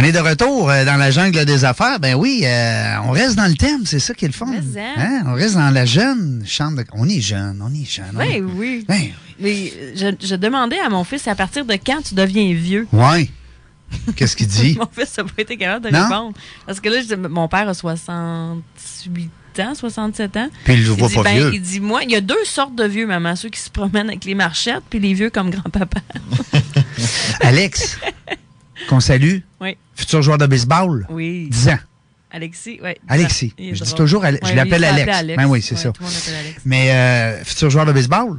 On est de retour euh, dans la jungle des affaires. Ben oui, euh, on reste dans le thème, c'est ça qui est le fun. Hein? Hein? On reste dans la jeune chambre de... On est jeune, on est jeune. est- Ben oui. Ben oui. Mais je, je demandais à mon fils à partir de quand tu deviens vieux? Ouais. Qu'est-ce qu'il dit? Mon fils n'a pas été capable de Non? répondre. Parce que là, je dis, mon père a 68 ans, 67 ans. Puis il le voit dit, pas ben, vieux. Il dit, moi, il y a deux sortes de vieux, maman. Ceux qui se promènent avec les marchettes, puis les vieux comme grand-papa. Alex, qu'on salue, Oui. futur joueur de baseball, Oui. 10 ans. Alexis, oui. Alexis. Je dis toujours Ale- je Ouais, l'appelle Alex. Ben oui, c'est Ouais, ça. Tout le monde l'appelle Alex. Mais euh, futur joueur de baseball,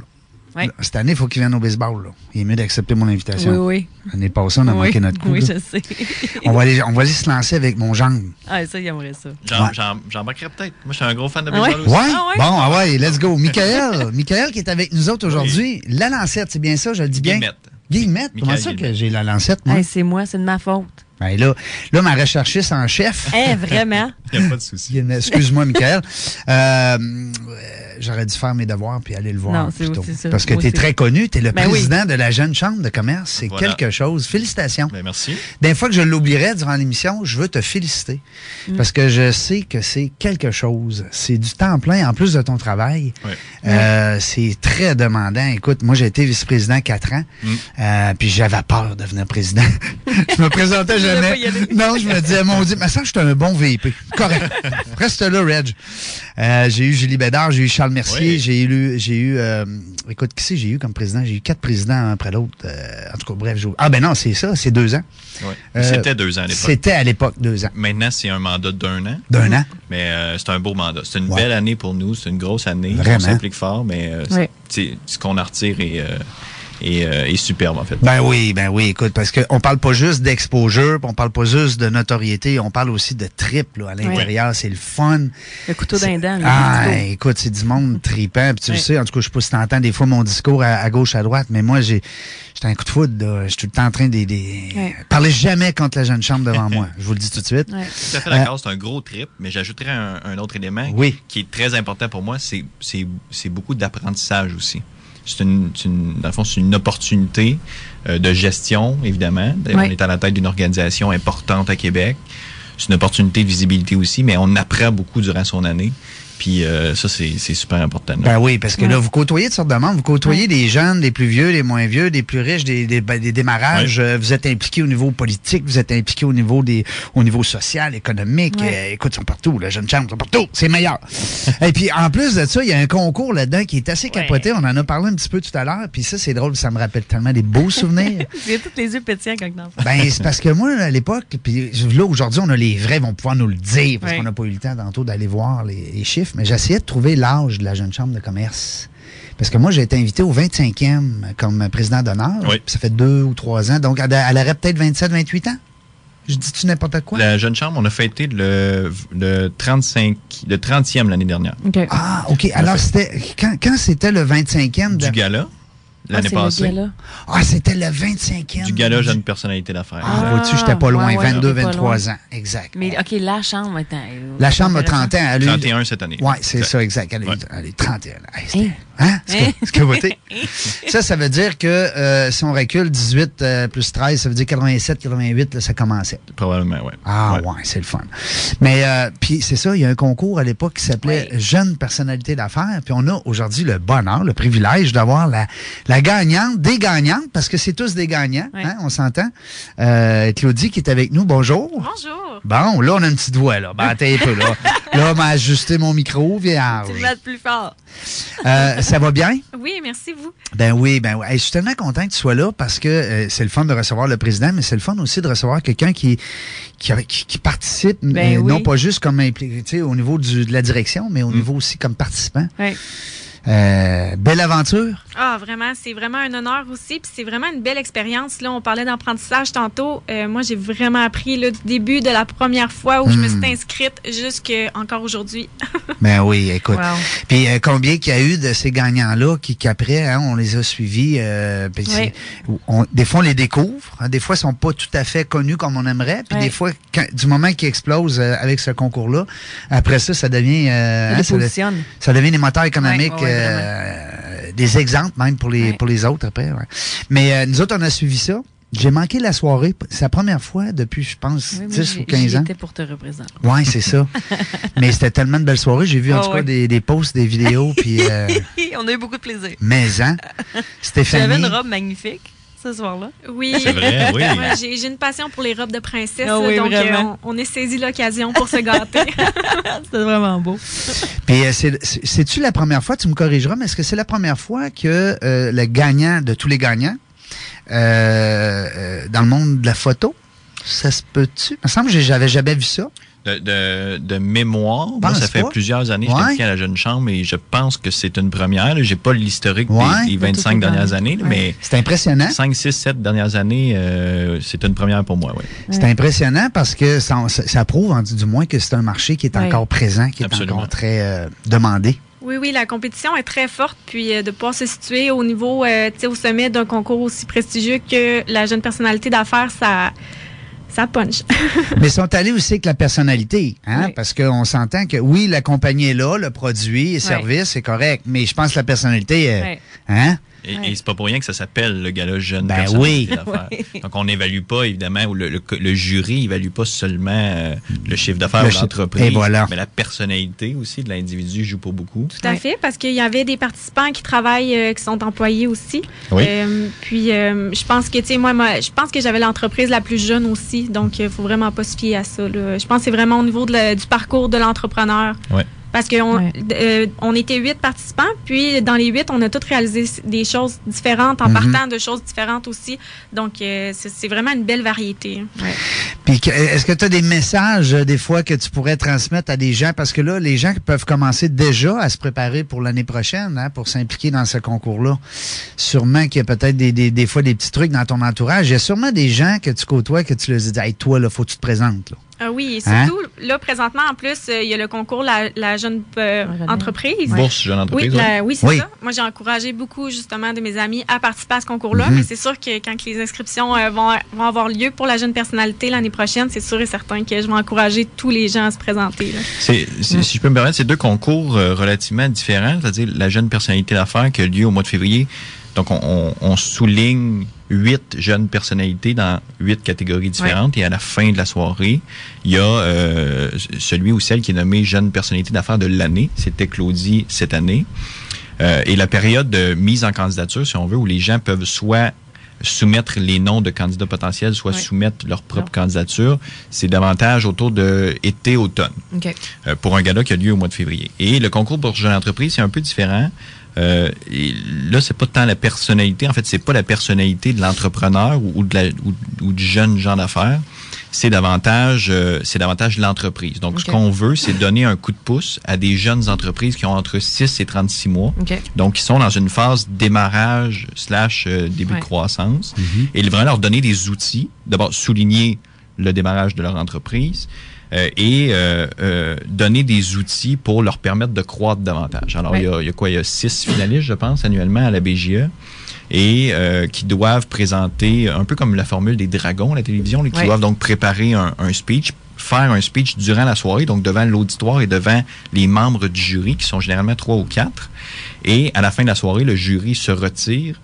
Oui. là, cette année, il faut qu'il vienne au baseball. là. Il est mieux d'accepter mon invitation. Oui, oui. L'année passée, on a oui. manqué notre coup. Oui, là. je sais. on, va aller, on va aller se lancer avec mon gendre. ah, ça, il aimerait ça. Ouais. J'embarquerai peut-être. Moi, je suis un gros fan de baseball ouais? aussi. Ouais? Ah ouais? Bon, ah ouais, let's go. Michael, Michael qui est avec nous autres aujourd'hui. La lancette, c'est bien ça, je le dis bien? Guillemette. Guillemette. Comment ça que j'ai la lancette, moi? Hey, c'est moi, c'est de ma faute. Ben là, là, ma recherchiste en chef. Eh, vraiment? Il n'y a pas de souci. Excuse-moi, Michael. Euh, euh, J'aurais dû faire mes devoirs puis aller le voir. Non, c'est plutôt. Parce que tu es très connu. Tu es le Ben oui. président de la jeune chambre de commerce. C'est Voilà. quelque chose. Félicitations. Ben, merci. Des fois que je l'oublierais durant l'émission, je veux te féliciter. Mm. Parce que je sais que c'est quelque chose. C'est du temps plein en plus de ton travail. Euh, c'est très demandant. Écoute, moi, j'ai été vice-président quatre ans. Mm. Euh, puis j'avais peur de devenir président. je me présentais jamais. Non, je me disais, mon Dieu, mais ça, j'étais un bon VP. Correct. Reste là, Reg. Euh, j'ai eu Julie Bédard, j'ai eu Charles Mercier, Oui. j'ai eu, j'ai eu, euh, écoute, qui c'est j'ai eu comme président? J'ai eu quatre présidents un après l'autre. Euh, en tout cas, bref, j'ai- ah ben non, c'est ça, c'est deux ans. Euh, C'était deux ans à l'époque. C'était à l'époque deux ans. Maintenant, c'est un mandat d'un an, D'un an. mais euh, c'est un beau mandat. C'est une Ouais. belle année pour nous. C'est une grosse année. Vraiment. On s'implique fort, mais euh, c'est- ce qu'on en retire est, euh, euh, est superbe, en fait. Ben oui, ben oui, écoute, parce qu'on parle pas juste d'exposure, puis on parle pas juste de notoriété, on parle aussi de trip là, à l'intérieur, c'est le fun. Le couteau C'est- d'un dent. le Ah, écoute, c'est du monde tripant. Puis tu le Oui. sais, en tout cas, je sais pas si t'entends des fois mon discours à, à gauche, à droite, mais moi, j'ai j'étais un coup de foudre. là. Je suis tout le temps en train de... Ouais. Parlez jamais contre la jeune chambre devant moi. Je vous le dis tout de suite. Tout à fait d'accord, c'est un gros trip, mais j'ajouterais un, un autre élément Oui. qui est très important pour moi, c'est beaucoup d'apprentissage aussi. C'est une, une- dans le fond, c'est une opportunité euh, de gestion, évidemment. On est à la tête d'une organisation importante à Québec. C'est une opportunité de visibilité aussi, mais on apprend beaucoup durant son année. Puis euh, ça, c'est c'est super important. là. Ben oui, parce que là, vous côtoyez de sortes de monde. Vous côtoyez Ouais. des jeunes, des plus vieux, des moins vieux, des plus riches, des, des, ben, des démarrages. Euh, Vous êtes impliqués au niveau politique, vous êtes impliqués au niveau des au niveau social, économique. Ouais. Euh, écoute, ils sont partout. La jeune chambre, ils sont partout. C'est meilleur. Et puis, en plus de ça, il y a un concours là-dedans qui est assez capoté. On en a parlé un petit peu tout à l'heure. Puis ça, c'est drôle. Ça me rappelle tellement des beaux souvenirs. J'ai tous les yeux pétillants quand. Ben, c'est parce que moi, à l'époque, puis là, aujourd'hui, on a les vrais, vont pouvoir nous le dire, parce Ouais. qu'on n'a pas eu le temps tantôt d'aller voir les, les chiffres, mais j'essayais de trouver l'âge de la jeune chambre de commerce. Parce que moi, j'ai été invité au 25e comme président d'honneur. Oui. Ça fait deux ou trois ans. Donc, elle, elle aurait peut-être 27, 28 ans. Je dis-tu n'importe quoi? La jeune chambre, on a fêté le, le 35, le 30e l'année dernière. OK. Ah, OK. Alors, c'était quand, quand c'était le 25e? de- Du gala, l'année Ah, le passée. Ah, c'était le 25e. Du gala jeune personnalité d'affaires. Ah, vois-tu, j'étais pas loin. ouais, ouais, 22, j'étais pas 23 loin. ans. Exact. Mais OK, la chambre, euh, La chambre a intéressant. 30 ans. Elle a eu- 31 cette année. Oui, c'est ça, exact. Elle, est- Ouais. elle est 31. Hey, Hein? Hein? c'est capoté. ça, ça veut dire que euh, si on recule 18 euh, plus 13, ça veut dire 87, 88, là, ça commençait. Probablement, oui. Ah ouais, c'est le fun. Mais euh, puis c'est ça, il y a un concours à l'époque qui s'appelait. Jeune personnalité d'affaires. Puis on a aujourd'hui le bonheur, le privilège d'avoir la, la gagnante, des gagnantes, parce que c'est tous des gagnants, Oui. hein, on s'entend. Euh, Claudie qui est avec nous, bonjour. Bonjour. Bon, là, on a une petite voix, là. Ben, attends un peu, là. Là, on m'a ajusté mon micro, vieillard. Tu le mets plus fort. Euh, ça va bien? Oui, merci vous. Ben oui, ben oui. Hey, je suis tellement content que tu sois là parce que euh, c'est le fun de recevoir le président, mais c'est le fun aussi de recevoir quelqu'un qui, qui, qui, qui participe, Ben oui. non pas juste comme au niveau du, de la direction, mais au niveau aussi comme participant. Oui. Euh, belle aventure. Ah, vraiment, c'est vraiment un honneur aussi. Puis c'est vraiment une belle expérience. Là, on parlait d'apprentissage tantôt. Euh, moi, j'ai vraiment appris là, du début de la première fois où je me Hmm. suis inscrite jusqu'à encore aujourd'hui. Ben oui, écoute. Wow. Puis euh, combien qu'il y a eu de ces gagnants-là qui qu'après, hein, on les a suivis. euh, puis c'est- on- des fois, on les découvre. hein, des fois, ils sont pas tout à fait connus comme on aimerait. Puis des fois, quand- du moment qu'ils explosent euh, avec ce concours-là, après ça, ça devient... euh, hein, ça, devient des moteurs économiques, euh, des exemples même pour les, Ouais. pour les autres après. ouais. Mais euh, nous autres, on a suivi ça. J'ai manqué la soirée. C'est la première fois depuis, je pense, Oui, moi, 10 j'ai- ou 15 j'y ans. étais pour te représenter. Ouais, c'est ça. Mais c'était tellement de belles soirées. J'ai vu en Ah tout cas des, des posts, des vidéos, puis euh, On a eu beaucoup de plaisir. mais hein, Stéphanie. J'avais une robe magnifique ce soir-là. Oui. C'est vrai, oui. Ouais, j'ai j'ai une passion pour les robes de princesse, Ah oui, donc euh, on, on est saisi l'occasion pour se gâter. C'était vraiment beau. Puis euh, c'est- c'est- c'est-tu la première fois, tu me corrigeras, mais est-ce que c'est la première fois que euh, le gagnant de tous les gagnants dans le monde de la photo, ça se peut-tu? Il me semble que j'avais jamais vu ça. De, de, de mémoire, moi, ça fait pas. plusieurs années que Ouais. je suis à la Jeune Chambre et je pense que c'est une première. là. J'ai pas l'historique des- Ouais. des, De toutes 25 les dernières années. années, là, Ouais. mais C'est impressionnant. 5, 6, 7 dernières années, euh, c'est une première pour moi. Oui. C'est impressionnant parce que ça, prouve, en- du moins, que c'est un marché qui est Ouais. encore présent, qui est Absolument. encore très euh, demandé. oui, oui, la compétition est très forte, puis euh, de pouvoir se situer au niveau, euh, tu sais, au sommet d'un concours aussi prestigieux que la jeune personnalité d'affaires, ça, ça punch. Mais ils sont allés aussi avec la personnalité, hein? Oui. Parce qu'on s'entend que oui, la compagnie est là, le produit, le service, c'est correct, mais je pense que la personnalité, Ouais. hein? Et, Ouais. et c'est pas pour rien que ça s'appelle le gala jeune Ben oui. Oui. Donc on n'évalue pas évidemment ou le, le, le jury évalue pas seulement euh, le chiffre d'affaires de l'entreprise, Et voilà. mais la personnalité aussi de l'individu joue pour beaucoup. Tout à Ouais. fait, parce qu'il y avait des participants qui travaillent, euh, qui sont employés aussi. Oui. Euh, puis, euh, je pense que, tu sais, moi, moi, je pense que j'avais l'entreprise la plus jeune aussi, donc il faut vraiment pas se fier à ça. là. Je pense que c'est vraiment au niveau de la- du parcours de l'entrepreneur. Ouais. Parce qu'on Ouais. euh, on était huit participants, puis dans les huit, on a tous réalisé des choses différentes en Mhm. partant de choses différentes aussi. Donc, euh, c'est vraiment une belle variété. Puis est-ce que tu as des messages euh, des fois que tu pourrais transmettre à des gens? Parce que là, les gens peuvent commencer déjà à se préparer pour l'année prochaine, hein, pour s'impliquer dans ce concours-là. Sûrement qu'il y a peut-être des, des, des fois des petits trucs dans ton entourage. Il y a sûrement des gens que tu côtoies que tu leur dis Hey, toi, là, faut que tu te présentes. Là. Ah oui, et Hein? surtout, là, présentement, en plus, euh, il y a le concours La, la jeune euh, entreprise. Bourse jeune Oui, entreprise. ouais. la- oui c'est Oui. ça. Moi, j'ai encouragé beaucoup, justement, de mes amis à participer à ce concours-là. Mhm. Mais c'est sûr que quand les inscriptions euh, vont, vont avoir lieu pour la jeune personnalité l'année prochaine, c'est sûr et certain que je vais encourager tous les gens à se présenter. là. C'est, c'est- Si je peux me permettre, c'est deux concours euh, relativement différents, c'est-à-dire la jeune personnalité d'affaires qui a lieu au mois de février. Donc, on, on- on souligne huit jeunes personnalités dans huit catégories différentes. Et à la fin de la soirée, il y a euh, celui ou celle qui est nommé jeune personnalité d'affaires de l'année. C'était Claudie cette année. Euh, et la période de mise en candidature, si on veut, où les gens peuvent soit soumettre les noms de candidats potentiels, soit soumettre leur propre candidature, c'est davantage autour de été-automne euh, pour un gala qui a lieu au mois de février. Et le concours pour jeune entreprise, c'est un peu différent. Euh, et là, c'est pas tant la personnalité. En fait, c'est pas la personnalité de l'entrepreneur ou, ou de la, ou, ou du jeune gens d'affaires. C'est davantage, euh, c'est davantage l'entreprise. Donc, ce qu'on veut, c'est donner un coup de pouce à des jeunes entreprises qui ont entre 6 et 36 mois. OK. Donc, qui sont dans une phase démarrage slash euh, début Ouais. de croissance. Et vraiment leur donner des outils. D'abord, souligner le démarrage de leur entreprise euh, et euh, euh, donner des outils pour leur permettre de croître davantage. Alors, il, y a, il y a quoi? Il y a six finalistes, je pense, annuellement à la BGE et euh, qui doivent présenter, un peu comme la formule des dragons à la télévision, qui Ouais. doivent donc préparer un, un speech, faire un speech durant la soirée, donc devant l'auditoire et devant les membres du jury, qui sont généralement trois ou quatre. Et à la fin de la soirée, le jury se retire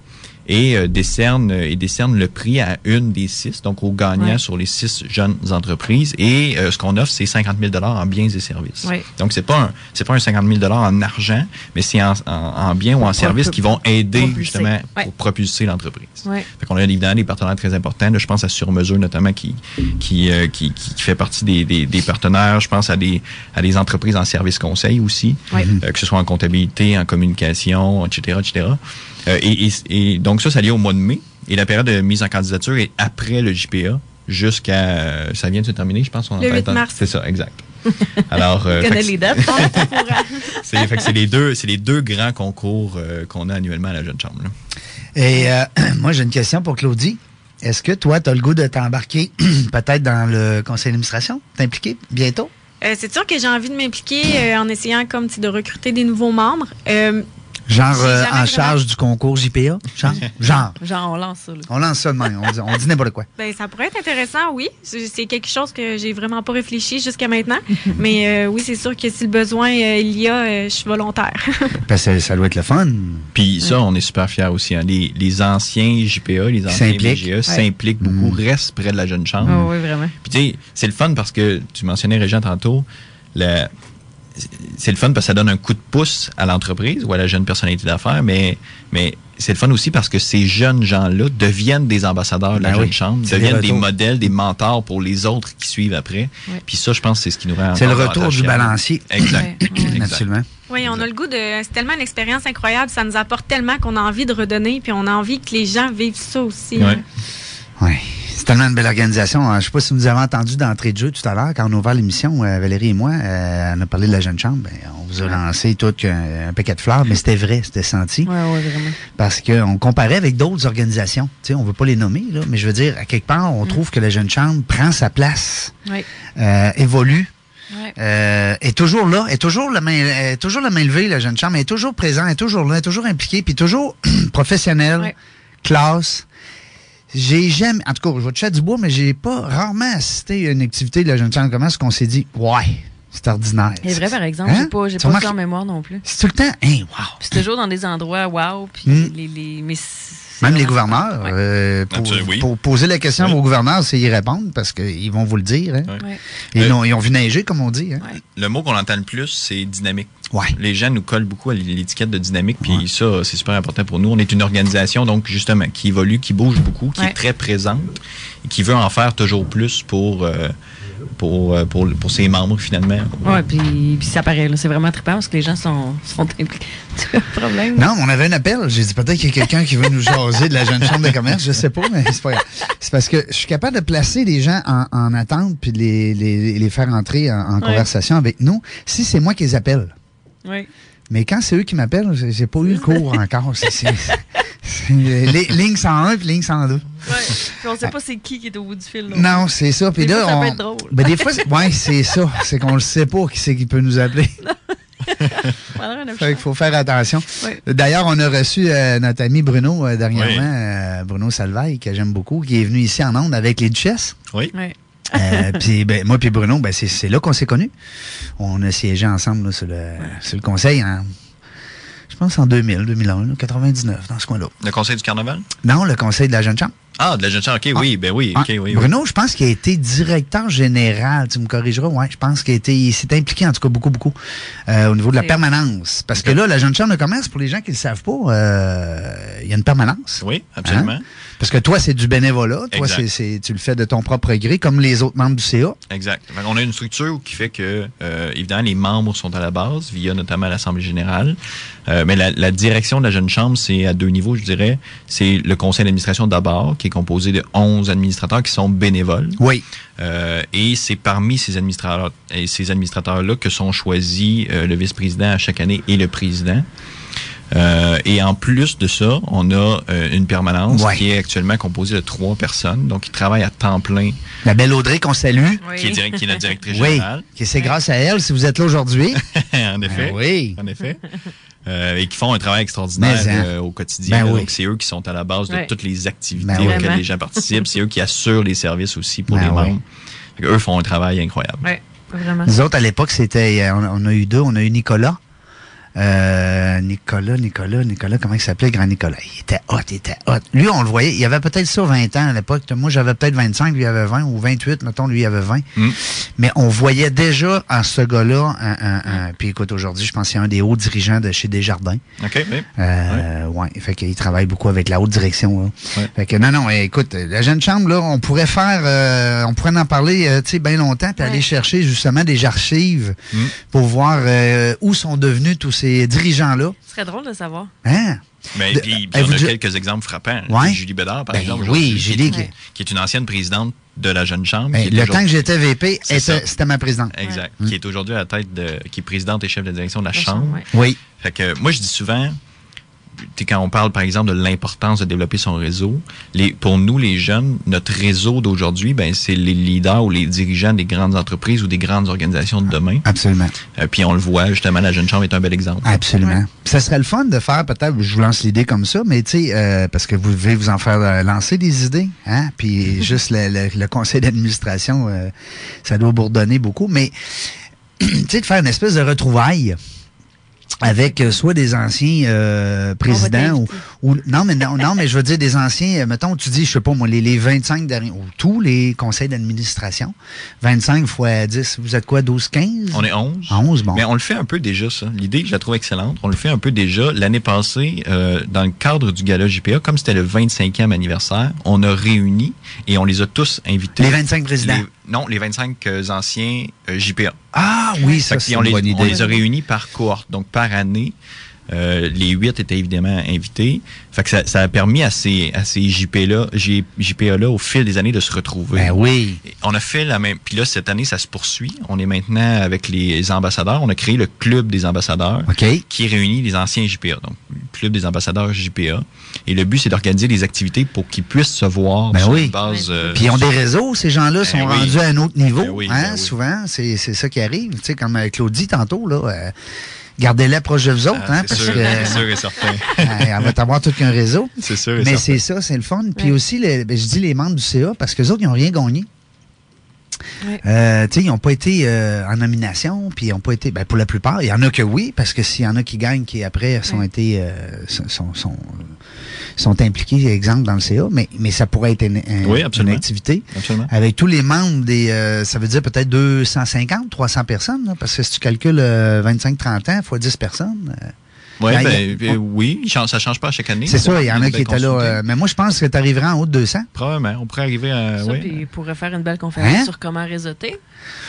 et euh, décerne et décerne le prix à une des six, donc au gagnant Ouais. sur les six jeunes entreprises. Et euh, ce qu'on offre, c'est 50 000 dollars en biens et services. Ouais. Donc c'est pas un c'est pas un 50 000 dollars en argent, mais c'est en, en, en biens ou en services qui vont aider propulser. justement Ouais. pour propulser l'entreprise. Fait qu'on a évidemment des partenaires très importants. Là, je pense à Surmesure notamment qui qui, euh, qui, qui qui fait partie des, des, des partenaires. Je pense à des à des entreprises en service conseil aussi, euh, que ce soit en comptabilité, en communication, etc., etc. Euh, et, et, et donc ça, ça lié au mois de mai. Et la période de mise en candidature est après le JPA jusqu'à ça vient de se terminer, je pense. on Le en fait 8 un- mars. C'est ça, exact. Alors, euh, les dates. c'est les deux c'est les deux grands concours euh, qu'on a annuellement à la Jeune Chambre. là. Et euh, moi, j'ai une question pour Claudie. Est-ce que toi, tu as le goût de t'embarquer peut-être dans le conseil d'administration? T'impliquer bientôt? Euh, c'est sûr que j'ai envie de m'impliquer euh, en essayant comme de recruter des nouveaux membres. Genre euh, en vraiment- charge du concours JPA? Genre? Genre. Genre, on lance ça. Là. On lance ça de même. On dit, on dit n'importe quoi. Ben, ça pourrait être intéressant, oui. C'est quelque chose que j'ai vraiment pas réfléchi jusqu'à maintenant. Mais euh, oui, c'est sûr que si le besoin euh, il y a, euh, je suis volontaire. Parce que ça doit être le fun. Puis ça, on est super fiers aussi. hein. Les, les anciens JPA, les anciens s'impliquent. BGA s'impliquent beaucoup, Mm. restent près de la jeune chambre. Ah oui, vraiment. Puis tu sais, c'est le fun parce que tu mentionnais Régent tantôt, le- c'est le fun parce que ça donne un coup de pouce à l'entreprise ou à la jeune personnalité d'affaires, mais, mais c'est le fun aussi parce que ces jeunes gens-là deviennent des ambassadeurs de la Ben jeune oui. chambre, deviennent des modèles, des mentors pour les autres qui suivent après. Puis ça, je pense, c'est ce qui nous rend C'est le retour du balancier. Exact. Exact. Absolument. Oui, on a le goût de. C'est tellement une expérience incroyable. Ça nous apporte tellement qu'on a envie de redonner, puis on a envie que les gens vivent ça aussi. Ouais. Oui. C'est tellement une belle organisation. Je ne sais pas si vous avez entendu d'entrée de jeu tout à l'heure, quand on a ouvert l'émission, euh, Valérie et moi, euh, on a parlé de la jeune chambre. Ben, on vous a lancé tout un, un paquet de fleurs, mais c'était vrai, c'était senti. Ouais, ouais, vraiment. Parce qu'on comparait avec d'autres organisations. Tu sais, on ne veut pas les nommer, là, mais je veux dire, à quelque part, on trouve que la jeune chambre prend sa place, Oui. euh, évolue. Ouais. Euh, est toujours là, est toujours la main, est toujours la main levée, la jeune chambre, est toujours présent, est toujours là, est toujours impliquée, puis toujours professionnelle, classe. J'ai jamais, en tout cas, je vais te chat du bois, mais j'ai pas rarement assisté à une activité de la jeune chambre comme ça qu'on s'est dit, ouais, c'est ordinaire. C'est vrai, par exemple, Hein? j'ai pas, j'ai pas remarques- ça en mémoire non plus. C'est tout le temps, hein, wow. C'est toujours dans des endroits wow, puis Mm. les, les, mais Même les gouverneurs, Ouais. euh, pour, oui. pour poser la question Oui. aux gouverneurs, c'est y répondre parce qu'ils vont vous le dire. Hein. Ils, Euh, ont, ils ont vu neiger, comme on dit. Hein. Le mot qu'on entend le plus, c'est dynamique. Ouais. Les gens nous collent beaucoup à l'étiquette de dynamique, puis ça, c'est super important pour nous. On est une organisation, donc, justement, qui évolue, qui bouge beaucoup, qui Ouais. est très présente, et qui veut en faire toujours plus pour, euh, pour, euh, pour, pour ses membres, finalement. Ouais, puis, puis ça paraît, là, c'est vraiment trippant parce que les gens sont, sont impliqués. Tu vois le problème? Non, on avait un appel. J'ai dit peut-être qu'il y a quelqu'un qui veut nous jaser de la jeune chambre de commerce. Je sais pas, mais c'est pas grave. C'est parce que je suis capable de placer des gens en, en attente puis de les, les, les faire entrer en, en Ouais. conversation avec nous si c'est moi qui les appelle. Oui. Mais quand c'est eux qui m'appellent, j'ai j'ai pas eu le cours encore. C'est li- ligne 101 puis ligne 102. Ouais. Puis on sait pas c'est qui qui est au bout du fil. là. Non, c'est ça. Puis Des là, fois, ça on... peut être drôle. Ben, des fois, c'est- ouais, c'est ça. C'est qu'on le sait pas qui c'est qui peut nous appeler. Fait qu'il faut faire attention. Ouais. D'ailleurs, on a reçu euh, notre ami Bruno euh, dernièrement, Oui. euh, Bruno Salvaille, que j'aime beaucoup, qui est venu ici en Onde avec les duchesses. Oui. Euh, puis ben, moi puis Bruno, ben, c'est là qu'on s'est connus. On a siégé ensemble là, sur, le, sur le conseil en, je pense en 2000, 2001, là, 99, dans ce coin-là. Le conseil du carnaval? Non, le conseil de la jeune chambre. Ah, de la jeune chambre. OK, oui, ben oui, Ah, OK, oui. oui. Bruno, je pense qu'il a été directeur général, tu me corrigeras, ouais, je pense qu'il a été, il s'est impliqué en tout cas beaucoup, beaucoup euh, au niveau de la permanence. Parce que là, la jeune chambre de commerce, pour les gens qui ne le savent pas, euh, il y a une permanence. Oui, absolument. Hein? Parce que toi, c'est du bénévolat. Toi, Exact. c'est, c'est- tu le fais de ton propre gré, comme les autres membres du CA. Exact. On a une structure qui fait que, euh, évidemment, les membres sont à la base, via notamment l'Assemblée générale. Euh, mais la, la direction de la jeune chambre, c'est à deux niveaux, je dirais. C'est le conseil d'administration d'abord, qui est composé de 11 administrateurs qui sont bénévoles. Oui. Euh, et c'est parmi ces administrateurs et ces administrateurs-là que sont choisis euh, le vice-président à chaque année et le président. Euh, et en plus de ça, on a euh, une permanence Ouais. qui est actuellement composée de trois personnes, donc qui travaillent à temps plein, La belle Audrey qu'on salue. Oui. qui, est direct- qui est notre directrice Oui. générale. Que c'est grâce à elle si vous êtes là aujourd'hui. en effet. Ben oui. En effet. Euh, et qui font un travail extraordinaire Mais, hein. euh, au quotidien. Ben oui. Donc, c'est eux qui sont à la base de toutes les activités Ben auxquelles les gens participent. c'est eux qui assurent les services aussi pour Ben les oui. membres. Eux font un travail incroyable. Vraiment. Nous autres, à l'époque, c'était. euh, On, on a eu deux. On a eu Nicolas. Euh, Nicolas, Nicolas, Nicolas, comment il s'appelait, grand Nicolas? Il était hot, il était hot. Lui, on le voyait, il avait peut-être ça 20 ans à l'époque. Moi, j'avais peut-être 25, lui il avait 20, ou 28, mettons, lui il avait 20. Mm. Mais on voyait déjà en ce gars-là, un, un- un- puis écoute, aujourd'hui, je pense qu'il y a un des hauts dirigeants de chez Desjardins. OK? Oui. Euh, ouais. Fait qu'il travaille beaucoup avec la haute direction. Là. Ouais. Fait que non, non, eh, écoute, la jeune chambre, là, on pourrait faire, euh, on pourrait en parler, euh, tu sais, bien longtemps, puis Ouais. aller chercher justement des archives Mm. pour voir euh, où sont devenus tous ces dirigeants-là. Ce serait drôle de savoir. Hein? Mais De- puis, puis avez-vous on a quelques exemples frappants. Ouais. Julie Bédard, par Ben exemple. oui, Julie. est- qui- Ouais. Qui est une ancienne présidente de la Jeune Chambre. Ben, le temps que j'étais VP, c'était ma présidente. Exact. Ouais. Qui est aujourd'hui à la tête de. qui est présidente et chef de direction de la La Chambre. chambre, ouais. Oui. Fait que moi, je dis souvent, quand on parle, par exemple, de l'importance de développer son réseau, les, pour nous, les jeunes, notre réseau d'aujourd'hui, ben, c'est les leaders ou les dirigeants des grandes entreprises ou des grandes organisations de demain. Absolument. Euh, puis on le voit, justement, la Jeune Chambre est un bel exemple. Absolument. Ça serait le fun de faire, peut-être, je vous lance l'idée comme ça, mais tu sais, euh, parce que vous devez vous en faire euh, lancer des idées, hein, puis juste le, le- le conseil d'administration, euh, ça doit bourdonner beaucoup, mais tu sais, de faire une espèce de retrouvaille avec euh, soit des anciens euh, présidents ou, ou non mais non non mais je veux dire des anciens euh, mettons tu dis je sais pas moi les, les 25 derniers ou tous les conseils d'administration 25 fois 10 vous êtes quoi 12 15 On est 11. 11 bon Mais on le fait un peu déjà, ça. L'idée, je la trouve excellente. On le fait un peu déjà. L'année passée, euh, dans le cadre du gala JPA, comme c'était le 25e anniversaire, on a réuni et on les a tous invités. les 25 présidents Les- non, les 25 euh, anciens euh, JPA. ah oui ça c'est on, une les, bonne on idée les a réunis par cohorte. Donc, par année, euh, les huit étaient évidemment invités. Fait que ça, ça a permis à ces, à ces JPA-là, J- JPA-là, au fil des années, de se retrouver. ben oui On a fait la même. Puis là, cette année, ça se poursuit. On est maintenant avec les ambassadeurs. On a créé le club des ambassadeurs OK. qui réunit les anciens JPA. Donc, le club des ambassadeurs JPA. Et le but, c'est d'organiser des activités pour qu'ils puissent se voir Ben sur oui. une base. euh, Puis ils ont des réseaux, ces gens-là sont Ben oui. rendus à un autre niveau. Ben oui, hein, ben oui. Souvent, c'est c'est ça qui arrive. Tu sais, comme euh, Claudie tantôt, là, euh, gardez-la proche de vous autres, ah, hein, c'est parce sûr, que c'est sûr et certain. elle va avoir tout qu'un réseau. C'est sûr et Mais certain. c'est ça, c'est le fun. Puis Ouais. aussi, le- ben, je dis les membres du CA, parce que les autres, ils n'ont rien gagné. Ouais. Euh, ils n'ont pas été euh, en nomination, puis ils n'ont pas été. Ben, pour la plupart, il y en a que oui, parce que s'il y en a qui gagnent, qui après sont Ouais. été euh, sont, sont, sont, sont impliqués, exemple, dans le CA, mais, mais ça pourrait être une, un- Oui, une absolument. activité. Absolument. Avec tous les membres des. euh, ça veut dire peut-être 250, 300 personnes, là, parce que si tu calcules euh, 25-30 ans fois 10 personnes. Ouais, Ben, ben, a- euh, oui, ça change pas à chaque année. c'est ça, il y en a qui étaient là. euh, mais moi, je pense que tu arriveras en haut de 200. Probablement, on pourrait arriver à. Ça, oui, puis il pourrait faire une belle conférence Hein? sur comment réseauter.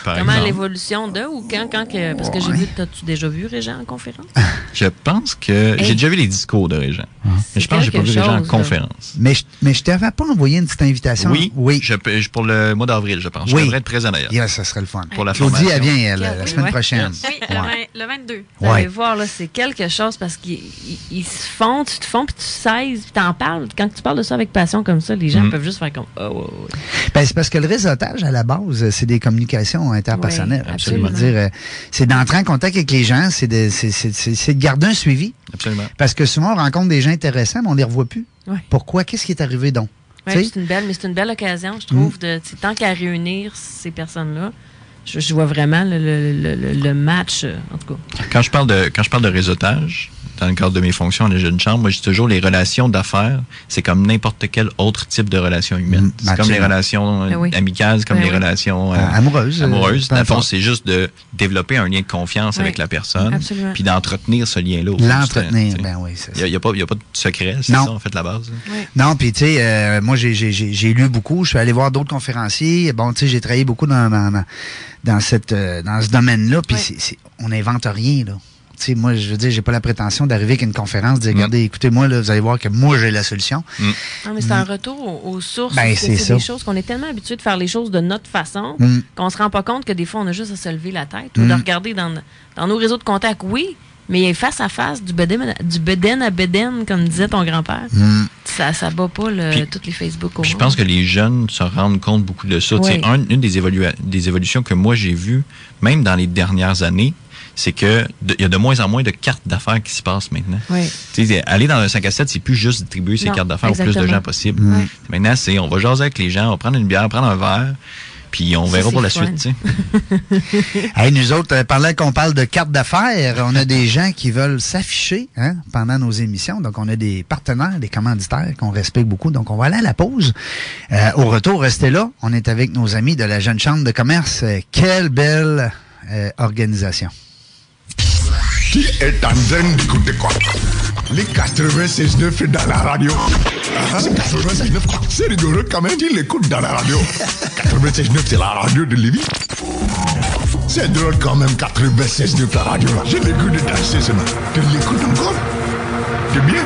par comment l'évolution de ou quand, quand que, parce que j'ai Ouais. vu, t'as-tu déjà vu Régent en conférence? Je pense que Hey. j'ai déjà vu les discours de Régent. Mais C'est je pense que j'ai pas vu Régent en conférence. Mais je, mais je t'avais pas envoyé une petite invitation. Oui, Oui. Je, je- pour le mois d'avril, je pense. Je Oui. devrait être présent d'ailleurs. Yeah, ça serait le fun. Pour la Claudie, formation. elle vient elle, la semaine prochaine. Oui, le, Ouais. vingt- le 22. Vous allez voir, là, c'est quelque chose parce qu'ils ils- ils se font, tu te font, puis tu saises, puis t'en parles. Quand tu parles de ça avec passion comme ça, les gens Mhm. peuvent juste faire comme, oh, ouais, ouais. Ben, c'est parce que le réseautage, à la base, c'est des communications interpersonnelles. Oui, absolument. dire, euh, c'est d'entrer en contact avec les gens, c'est de, c'est, c'est- c'est- c'est de garder un suivi. Absolument. Parce que souvent, on rencontre des gens intéressants, mais on les revoit plus. Ouais. Pourquoi? Qu'est-ce qui est arrivé donc? C'est une belle, mais c'est une belle occasion, je trouve, de, tu sais, tant qu'à réunir ces personnes-là, je, vois vraiment le, le- le- le- match, en tout cas. Quand je parle de quand je parle de réseautage, dans le cadre de mes fonctions à la jeune chambre, moi je dis toujours les relations d'affaires, c'est comme n'importe quel autre type de relation humaine. Mm, c'est comme les relations euh, Ben oui. amicales, comme Ben les oui. relations euh, Ah, amoureuse. euh, amoureuses. Dans le fond, c'est juste de développer un lien de confiance Oui. avec la personne, Absolument. puis d'entretenir ce lien-là. aussi, L'entretenir, ben oui, c'est Il ça. n'y a, pas- il y a pas de secret, c'est Non. ça en fait la base. Non, puis tu sais, euh, moi j'ai lu beaucoup, je suis allé voir d'autres conférenciers. Bon, tu sais, j'ai travaillé beaucoup dans dans, cette euh, dans ce domaine-là, puis on n'invente rien là. Tu sais, moi, je veux dire, j'ai pas la prétention d'arriver avec une conférence, de dire, Mm. regardez, écoutez, moi, là, vous allez voir que moi, j'ai la solution. Non, mais c'est un retour aux, sources. Mm. Ben, c'est ça. des choses qu'on est tellement habitué de faire les choses de notre façon Mm. qu'on se rend pas compte que des fois, on a juste à se lever la tête ou Mm. de regarder dans, dans nos réseaux de contacts, oui, mais face à face, du beden, du beden à beden, comme disait ton grand-père, Mm. ça ça bat pas le, Puis- toutes les Facebook au Je pense que les jeunes se rendent compte beaucoup de ça. Oui. un- une des, des évolutions que moi j'ai vues, même dans les dernières années, c'est que il y a de moins en moins de cartes d'affaires qui se passent maintenant. Oui. Tu sais, aller dans un 5 à 7, c'est plus juste distribuer ces cartes d'affaires au plus de gens possible. Mm. Maintenant, c'est on va jaser avec les gens, on va prendre une bière, prendre un verre, puis on verra pour la fun. suite. tu sais. Hey, nous autres, euh, pendant qu'on parle de carte d'affaires, on a des gens qui veulent s'afficher hein, pendant nos émissions. Donc, on a des partenaires, des commanditaires qu'on respecte beaucoup. Donc, on va aller à la pause. Euh, au retour, restez là. On est avec nos amis de la Jeune Chambre de commerce. Euh, quelle belle euh, organisation. Qui est en train d'écouter quoi? Les 96.9 dans la radio. Ah, c'est 96.9 quoi? C'est rigolo quand même, qui l'écoute dans la radio 96.9 c'est la radio de Lévis. C'est drôle quand même, 96.9 la radio là. Je l'écoute de danser ce. Tu l'écoutes encore? C'est bien?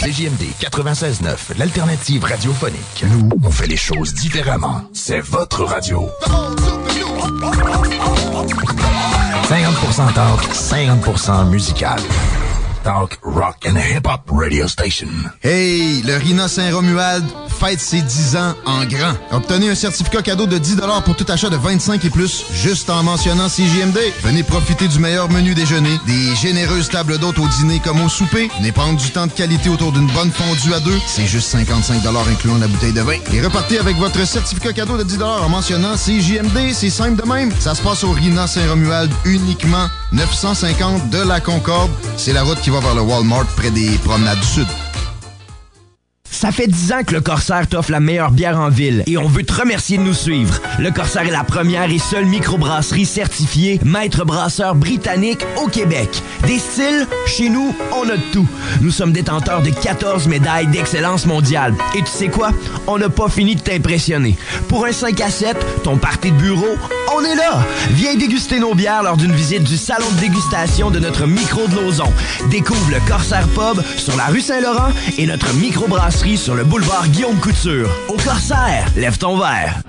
CJMD 96.9, l'alternative radiophonique. Nous, on fait les choses différemment. C'est votre radio. 50% talk, 50% musical. Talk, rock and hip-hop radio station. Hey, le Rina Saint-Romuald fête ses 10 ans en grand. Obtenez un certificat cadeau de 10 pour tout achat de 25 et plus, juste en mentionnant CJMD. Venez profiter du meilleur menu déjeuner, des généreuses tables d'hôtes au dîner comme au souper, venez prendre du temps de qualité autour d'une bonne fondue à deux, c'est juste 55 incluant la bouteille de vin. Et repartez avec votre certificat cadeau de 10 en mentionnant CJMD, c'est simple de même. Ça se passe au Rina Saint-Romuald uniquement 950 de la Concorde. C'est la route qui va vers le Walmart près des promenades du Sud. Ça fait 10 ans que le Corsaire t'offre la meilleure bière en ville et on veut te remercier de nous suivre. Le Corsaire est la première et seule microbrasserie certifiée maître brasseur britannique au Québec. Des styles, chez nous, on a de tout. Nous sommes détenteurs de 14 médailles d'excellence mondiale. Et tu sais quoi? On n'a pas fini de t'impressionner. Pour un 5 à 7, ton party de bureau, on est là! Viens déguster nos bières lors d'une visite du salon de dégustation de notre micro de Lauson. Découvre le Corsaire Pub sur la rue Saint-Laurent et notre microbrasserie sur le boulevard Guillaume Couture. Au Corsaire, lève ton verre.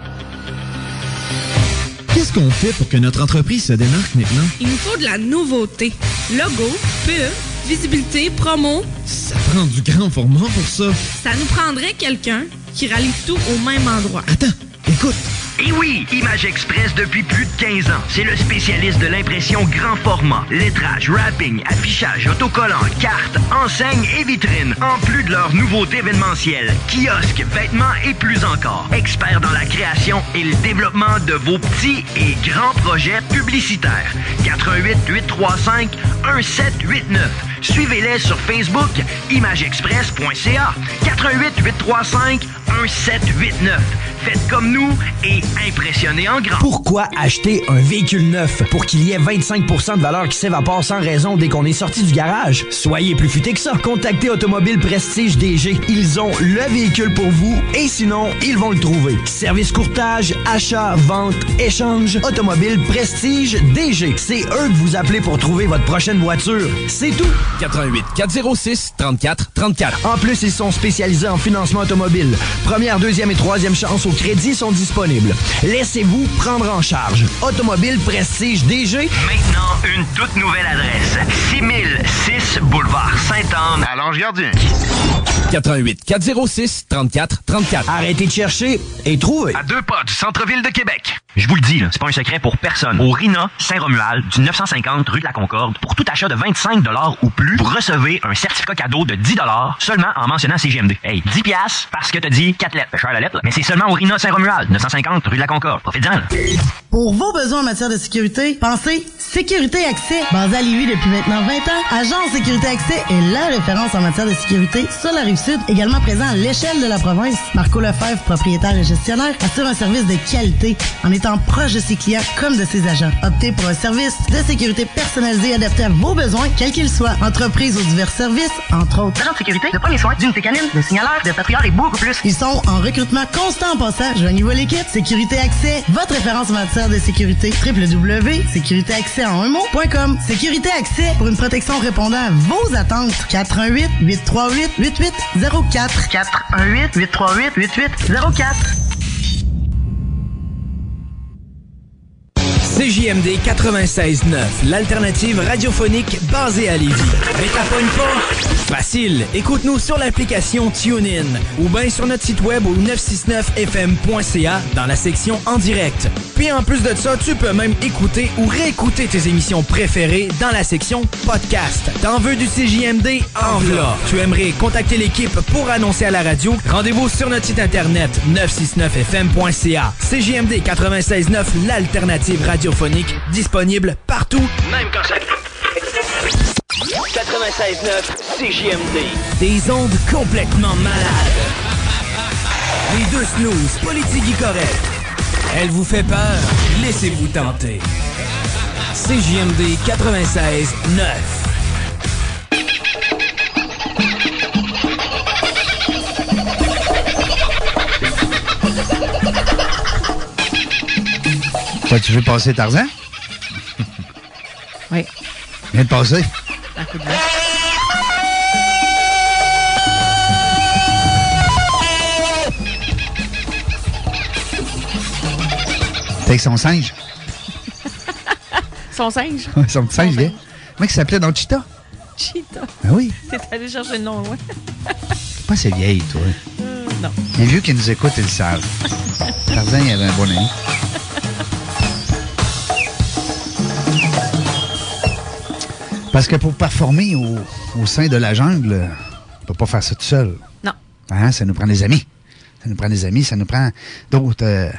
Qu'est-ce qu'on fait pour que notre entreprise se démarque maintenant? Il nous faut de la nouveauté. Logo, pub, visibilité, promo. Ça prend du grand format pour ça. Ça nous prendrait quelqu'un qui rallie tout au même endroit. Attends, écoute. Et oui, Image Express depuis plus de 15 ans. C'est le spécialiste de l'impression grand format, lettrage, wrapping, affichage, autocollant, cartes, enseignes et vitrines. En plus de leurs nouveautés événementielles, kiosques, vêtements et plus encore. Experts dans la création et le développement de vos petits et grands projets publicitaires. 88 835 1789. Suivez-les sur Facebook, imageexpress.ca. 88 835 1789. Faites comme nous et impressionnez en grand. Pourquoi acheter un véhicule neuf pour qu'il y ait 25% de valeur qui s'évapore sans raison dès qu'on est sorti du garage? Soyez plus futé que ça. Contactez Automobile Prestige DG. Ils ont le véhicule pour vous et sinon, ils vont le trouver. Service courtage, achat, vente, échange, Automobile Prestige DG. C'est eux que vous appelez pour trouver votre prochaine voiture. C'est tout. 88 406 34 34. En plus, ils sont spécialisés en financement automobile. Première, deuxième et troisième chance au crédit sont disponibles. Laissez-vous prendre en charge. Automobile Prestige DG. Maintenant, une toute nouvelle adresse. 6006 Boulevard Sainte-Anne à Lange-Gardien. 88 406 34 34. Arrêtez de chercher et trouvez. À deux pas du centre-ville de Québec. Je vous le dis, c'est pas un secret pour personne. Au RINA Saint-Romuald, du 950 rue de la Concorde, pour tout achat de 25 ou plus, vous recevez un certificat cadeau de 10 seulement en mentionnant CGMD. Hey, 10 piastres parce que t'as dit 4 lettres. Cher la lettre, là. mais c'est seulement au RINA Saint-Romuald, 950 rue de la Concorde. Profitez-en. Pour vos besoins en matière de sécurité, pensez Sécurité Accès, basé à Lévis depuis maintenant 20 ans. Agence Sécurité Accès est la référence en matière de sécurité sur la rive sud, également présent à l'échelle de la province. Marco Lefebvre, propriétaire et gestionnaire, assure un service de qualité en étant proche de ses clients comme de ses agents. Optez pour un service de sécurité personnalisé adapté à vos besoins, quels qu'ils soient. Entreprise ou divers services, entre autres. Agent de sécurité, de premiers soins, d'unité canine, de signaleur, de patrouilleur et beaucoup plus. Ils sont en recrutement constant en passant. Joignez-vous l'équipe. Sécurité Accès, votre référence en matière de sécurité. www.sécuritéaccès en un mot.com. Sécurité Accès pour une protection répondant à vos attentes. 418 838 8804 418 838 8804 CJMD 96.9, l'alternative radiophonique basée à Lévis. Mais t'appoignes pas? Facile, écoute-nous sur l'application TuneIn ou bien sur notre site web au 969fm.ca dans la section en direct. Puis en plus de ça, tu peux même écouter ou réécouter tes émissions préférées dans la section podcast. T'en veux du CJMD? En v'là. Tu aimerais contacter l'équipe pour annoncer à la radio? Rendez-vous sur notre site internet 969fm.ca. CJMD 96.9, l'alternative radiophonique disponible partout, même quand ça... 96.9 CJMD. Des ondes complètement malades. Les deux snooze, politique correct. Elle vous fait peur? Laissez-vous tenter. CJMD 96 9. Toi, tu veux passer Tarzan? Oui. Viens de passer. Un coup de T'es avec son singe? Son singe? son petit singe, viens. Comment il s'appelait dans Cheetah? Cheetah. Ben oui. T'es allé chercher le nom. T'es pas assez vieille, toi. Euh, non. Les vieux qui nous écoutent, ils le savent. Tarzan, il avait un bon ami. Parce que pour performer au, au sein de la jungle, on peut pas faire ça tout seul. Non. Hein, ça nous prend des amis. Ça nous prend des amis, ça nous prend d'autres euh,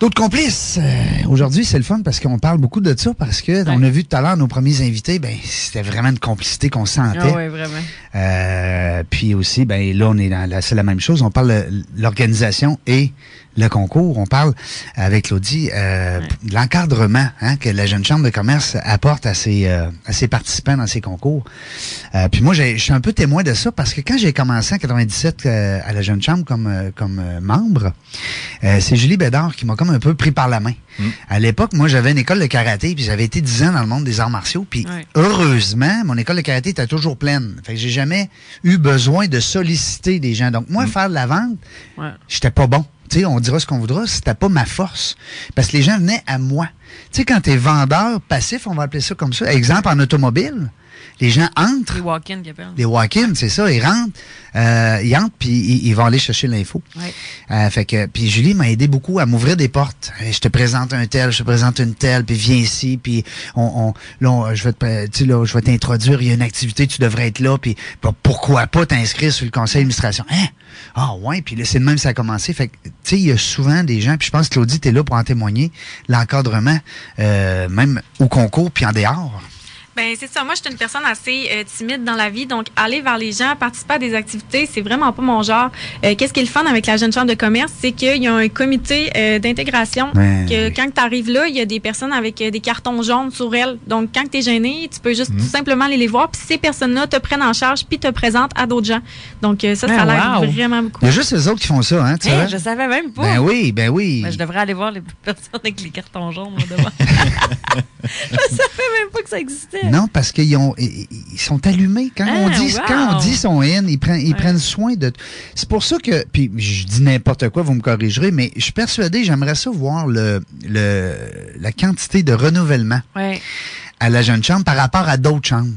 d'autres complices. Euh, Aujourd'hui, c'est le fun parce qu'on parle beaucoup de ça parce que on a vu tout à l'heure nos premiers invités, ben c'était vraiment une complicité qu'on sentait. Ah ouais, vraiment. Euh, puis aussi, ben là, on est dans la, c'est la même chose. On parle de l'organisation et le concours. On parle avec Claudie euh, de l'encadrement hein, que la jeune chambre de commerce apporte à ses, euh, à ses participants dans ses concours. Euh, puis moi, j'ai- je suis un peu témoin de ça parce que quand j'ai commencé en 97 euh, à la jeune chambre comme, comme membre, euh, c'est Julie Bédard qui m'a comme un peu pris par la main. À l'époque, moi, j'avais une école de karaté, puis j'avais été 10 ans dans le monde des arts martiaux, puis heureusement, mon école de karaté était toujours pleine. Fait que j'ai jamais eu besoin de solliciter des gens. Donc, moi, faire de la vente, Ouais. j'étais pas bon. Tu sais, on dira ce qu'on voudra, c'était pas ma force. Parce que les gens venaient à moi. Tu sais, quand t'es vendeur passif, on va appeler ça comme ça. Exemple, en automobile, les gens entrent, Les walk-in qui appellent. les walk-ins, c'est ça, ils rentrent, euh, ils entrent, puis ils, ils vont aller chercher l'info. Ouais. Euh, fait que, puis Julie m'a aidé beaucoup à m'ouvrir des portes. Je te présente un tel, je te présente une telle, puis viens ici, puis on, on, là, on- je vais te, tu sais, là, je vais t'introduire. Il y a une activité, tu devrais être là, puis bah, pourquoi pas t'inscrire sur le conseil d'administration? Hein? Ah ouais, puis là c'est de même ça a commencé. Fait que, tu sais, il y a souvent des gens, puis je pense que Claudie t'es là pour en témoigner, l'encadrement, euh, même au concours, puis en dehors. Ben c'est ça. Moi, je suis une personne assez euh, timide dans la vie, donc aller vers les gens, participer à des activités, c'est vraiment pas mon genre. Euh, Qu'est-ce qui est le fun avec la jeune chambre de commerce, c'est qu'il y a un comité euh, d'intégration. Ouais, que oui. quand tu arrives là, il y a des personnes avec euh, des cartons jaunes sur elles. Donc quand tu es gêné, tu peux juste Mhm. tout simplement aller les voir, puis ces personnes-là te prennent en charge, puis te présentent à d'autres gens. Donc euh, ça, ça Ah, a l'air wow. vraiment beaucoup. Il y a juste les autres qui font ça, hein, tu Hey, savais? je savais même pas. Ben oui, ben oui. Ben, je devrais aller voir les personnes avec les cartons jaunes moi, devant. je savais même pas que ça existait. Non, parce qu'ils ont, ils ils sont allumés. Quand on Ah, dit, wow. quand on dit son in, ils prennent, ils prennent soin de. C'est pour ça que, puis je dis n'importe quoi, vous me corrigerez, mais je suis persuadé, j'aimerais ça voir le, le, la quantité de renouvellement Ouais. à la jeune chambre par rapport à d'autres chambres.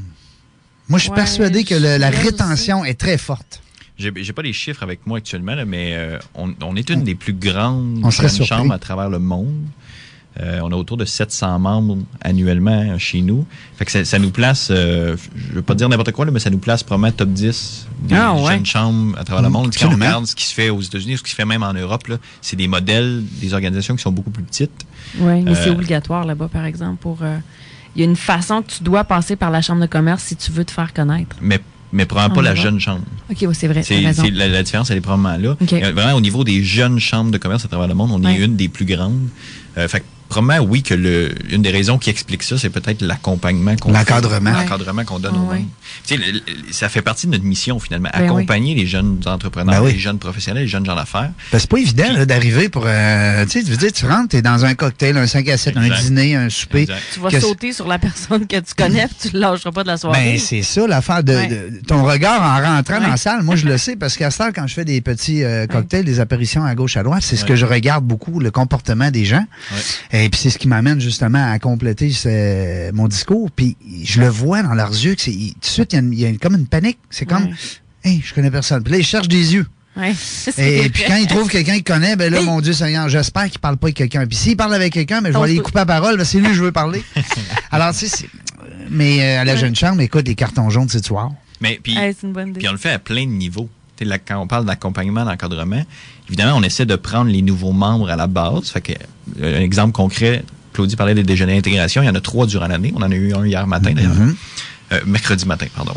Moi, je suis Ouais, persuadé que le- la rétention est très forte. J'ai pas les chiffres avec moi actuellement, là, mais euh, on, on est une des plus grandes chambres à travers le monde. Euh, on a autour de 700 membres annuellement euh, chez nous. Fait que ça, ça nous place, euh, je veux pas dire n'importe quoi, là, mais ça nous place probablement top 10 des Ah, ouais. jeunes chambres à travers le monde. Quand on regarde ce qui se fait aux États-Unis, ce qui se fait même en Europe, c'est des modèles, des organisations qui sont beaucoup plus petites. Oui, mais c'est Euh, obligatoire là-bas, par exemple. pour. Il y a une façon que tu dois passer par la chambre de commerce si tu veux te faire connaître. Mais, mais probablement En pas la jeune chambre. OK, oui, c'est vrai. C'est, la, la différence, elle est probablement là. OK. Euh, Vraiment, au niveau des jeunes chambres de commerce à travers le monde, on Ouais. est une des plus grandes. Euh, fait probablement, oui, que le, une des raisons qui explique ça, c'est peut-être l'accompagnement qu'on L'encadrement. L'encadrement qu'on donne Ouais, aux le- ça fait partie de notre mission, finalement. Ben accompagner les jeunes entrepreneurs, Ben oui. les jeunes professionnels, les jeunes gens d'affaires. Ben, c'est pas évident là, d'arriver pour. euh, tu sais, tu veux dire, tu rentres, t'es dans un cocktail, un 5 à 7, un dîner, un souper. Exact. Tu vas Que- sauter sur la personne que tu connais puis tu ne lâcheras pas de la soirée. Ben, c'est ça l'affaire de, Ouais. de- ton regard en rentrant Ouais. dans la salle. Moi, je le sais parce qu'à ce temps, quand je fais des petits euh, cocktails, des apparitions à gauche à droite, c'est ce que je regarde beaucoup, le comportement des gens. Et puis c'est ce qui m'amène justement à compléter ce- mon discours. Puis je le vois dans leurs yeux que c'est il- tout de suite il y a, il y comme une panique. C'est comme, Ouais. hey, je connais personne. Puis là, ils cherchent des yeux. Ouais, Et, puis quand ils trouvent quelqu'un qu'ils connaissent, ben là, Hey! mon Dieu Seigneur, j'espère qu'il parle pas avec quelqu'un. Puis s'il parle avec quelqu'un, ben, je vais aller couper la parole, c'est lui que je veux parler. Alors, tu sais, c'est- mais euh, à la jeune chambre, écoute, les cartons jaunes, c'est soir. Mais puis, Hey, c'est une bonne idée. puis on le fait à plein de niveaux. Quand on parle d'accompagnement, d'encadrement, évidemment, on essaie de prendre les nouveaux membres à la base. Fait que, euh, un exemple concret, Claudie parlait des déjeuners d'intégration. Il y en a trois durant l'année. On en a eu un hier matin, d'ailleurs. Euh, mercredi matin, pardon.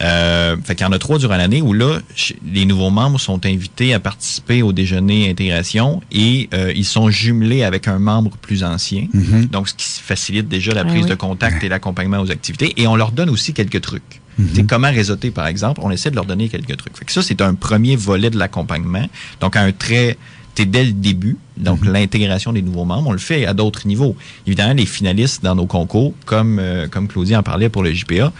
Euh, fait qu'il y en a trois durant l'année où là, les nouveaux membres sont invités à participer au déjeuner intégration et euh, ils sont jumelés avec un membre plus ancien. Mhm. Donc, ce qui facilite déjà la Ah prise oui. de contact et l'accompagnement aux activités. Et on leur donne aussi quelques trucs. Sais, comment réseauter, par exemple, on essaie de leur donner quelques trucs. Fait que ça, c'est un premier volet de l'accompagnement. Donc, à un très... t'es dès le début, donc l'intégration des nouveaux membres, on le fait à d'autres niveaux. Évidemment, les finalistes dans nos concours, comme, euh, comme Claudie en parlait pour le JPA,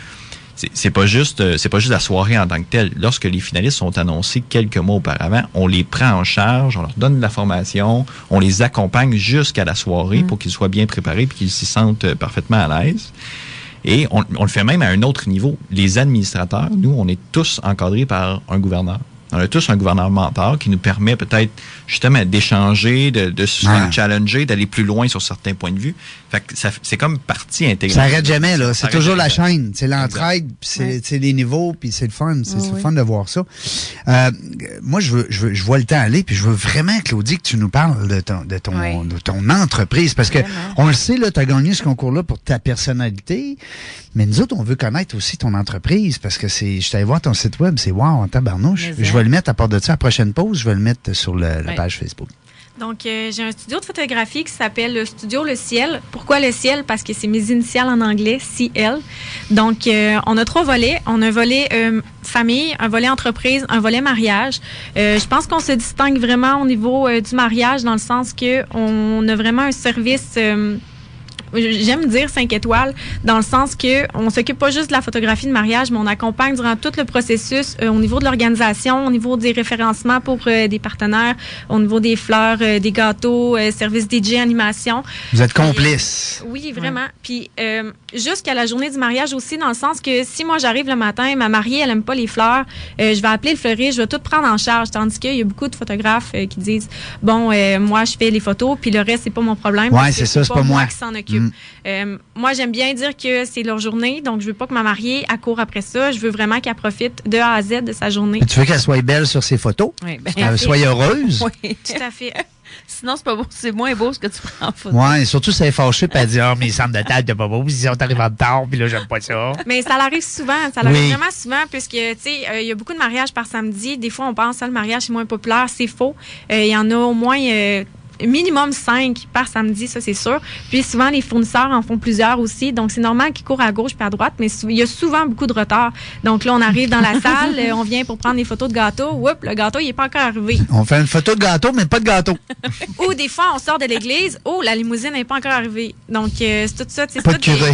c'est c'est pas juste euh, c'est pas juste la soirée en tant que telle. Lorsque les finalistes sont annoncés quelques mois auparavant, on les prend en charge, on leur donne de la formation, on les accompagne jusqu'à la soirée pour qu'ils soient bien préparés et qu'ils s'y sentent euh, parfaitement à l'aise. Et on, le fait même à un autre niveau. Les administrateurs, nous, on est tous encadrés par un gouverneur. On a tous un gouverneur mentor qui nous permet peut-être justement d'échanger, de, de se Ouais. challenger, d'aller plus loin sur certains points de vue. Fait que ça- c'est comme partie intégrante. Ça arrête jamais, là. C'est toujours la chaîne. C'est l'entraide, c'est c'est les niveaux, puis c'est le fun. C'est Oui, le oui. fun de voir ça. Euh, moi, je veux, je veux, je vois le temps aller, puis je veux vraiment, Claudie, que tu nous parles de ton, de ton, Oui. de ton entreprise. Parce que, on le sait, là, tu as gagné ce concours-là pour ta personnalité, mais nous autres, on veut connaître aussi ton entreprise, parce que c'est, je t'allais voir ton site web, c'est wow, en tabarnouche. Je ça. Vais le mettre, à part de ça, à la prochaine pause, je vais le mettre sur le- la page Facebook. Donc, euh, j'ai un studio de photographie qui s'appelle le Studio Le Ciel. Pourquoi le ciel? Parce que c'est mes initiales en anglais, CL. Donc, euh, on a trois volets. On a un volet euh, famille, un volet entreprise, un volet mariage. Je pense qu'on se distingue vraiment au niveau du mariage dans le sens que on a vraiment un service... J'aime dire 5 étoiles dans le sens que on s'occupe pas juste de la photographie de mariage, mais on accompagne durant tout le processus euh, au niveau de l'organisation, au niveau des référencements pour euh, des partenaires, au niveau des fleurs, euh, des gâteaux, euh, service DJ, animation. Vous êtes Puis, complice. Oui, vraiment. Puis euh, jusqu'à la journée du mariage aussi, dans le sens que si moi j'arrive le matin, ma mariée elle aime pas les fleurs, euh, je vais appeler le fleuriste, je vais tout prendre en charge. Tandis qu'il y a beaucoup de photographes euh, qui disent bon, euh, moi je fais les photos, puis le reste c'est pas mon problème. Ouais, c'est ça, c'est pas moi. qui s'en occupe. Mm. Moi j'aime bien dire que c'est leur journée, donc je veux pas que ma mariée accourt après ça. Je veux vraiment qu'elle profite de A à Z de sa journée. Tu veux qu'elle soit belle sur ses photos? Oui, ben, Qu'elle soit heureuse? Oui. Tout à fait. Sinon, c'est pas beau. C'est moins beau ce que tu prends en photo. Ouais, et surtout, ça est fâché, puis elle dit, ah, mais les centres de table, t'es pas beau, puis ils sont arrivés en retard, puis là, j'aime pas ça. Mais ça l'arrive souvent, ça l'arrive Oui. vraiment souvent, puisque, tu sais, euh, il y a beaucoup de mariages par samedi. Des fois, on pense que le mariage est moins populaire, c'est faux. Euh, Il y en a au moins euh, minimum cinq par samedi, ça, c'est sûr. Puis souvent, les fournisseurs en font plusieurs aussi, donc c'est normal qu'ils courent à gauche puis à droite, mais il y a souvent beaucoup de retard. Donc là, on arrive dans la salle, euh, on vient pour prendre des photos de gâteau. Oups, le gâteau, il est pas encore arrivé. On fait une photo de gâteau, mais pas de gâteau. Ou des fois, on sort de l'église, oh, la limousine n'est pas encore arrivée. Donc, euh, c'est tout ça. tu sais, Pas c'est de tout des- curé.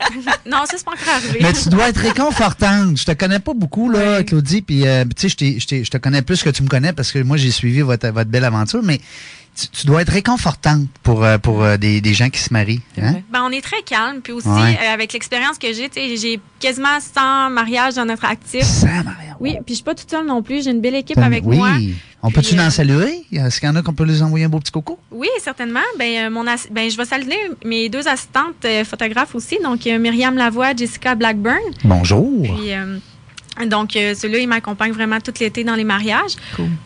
non, ça, c'est pas encore arrivé. Mais tu dois être réconfortante. Je te connais pas beaucoup, là, Claudie, puis, euh, tu sais, je je te connais plus que tu me connais parce que moi, j'ai suivi votre, votre belle aventure, mais tu, tu dois être réconfortante pour, euh, pour euh, des, des gens qui se marient. Hein? Ben, on est très calme. Puis aussi, Ouais. euh, avec l'expérience que j'ai, tu sais, j'ai quasiment 100 mariages dans notre actif. 100 mariages? Oui, puis je suis pas toute seule non plus. J'ai une belle équipe avec oui. moi. On peut-tu en saluer? Est-ce qu'il y en a qu'on peut les envoyer un beau petit coco? Oui, certainement. Ben, euh, mon ben, je vais saluer mes deux assistantes euh, photographes aussi. Donc, euh, Myriam Lavoie, Jessica Blackburn. Bonjour. Puis, euh, donc, euh, ceux-là, ils m'accompagnent vraiment tout l'été dans les mariages.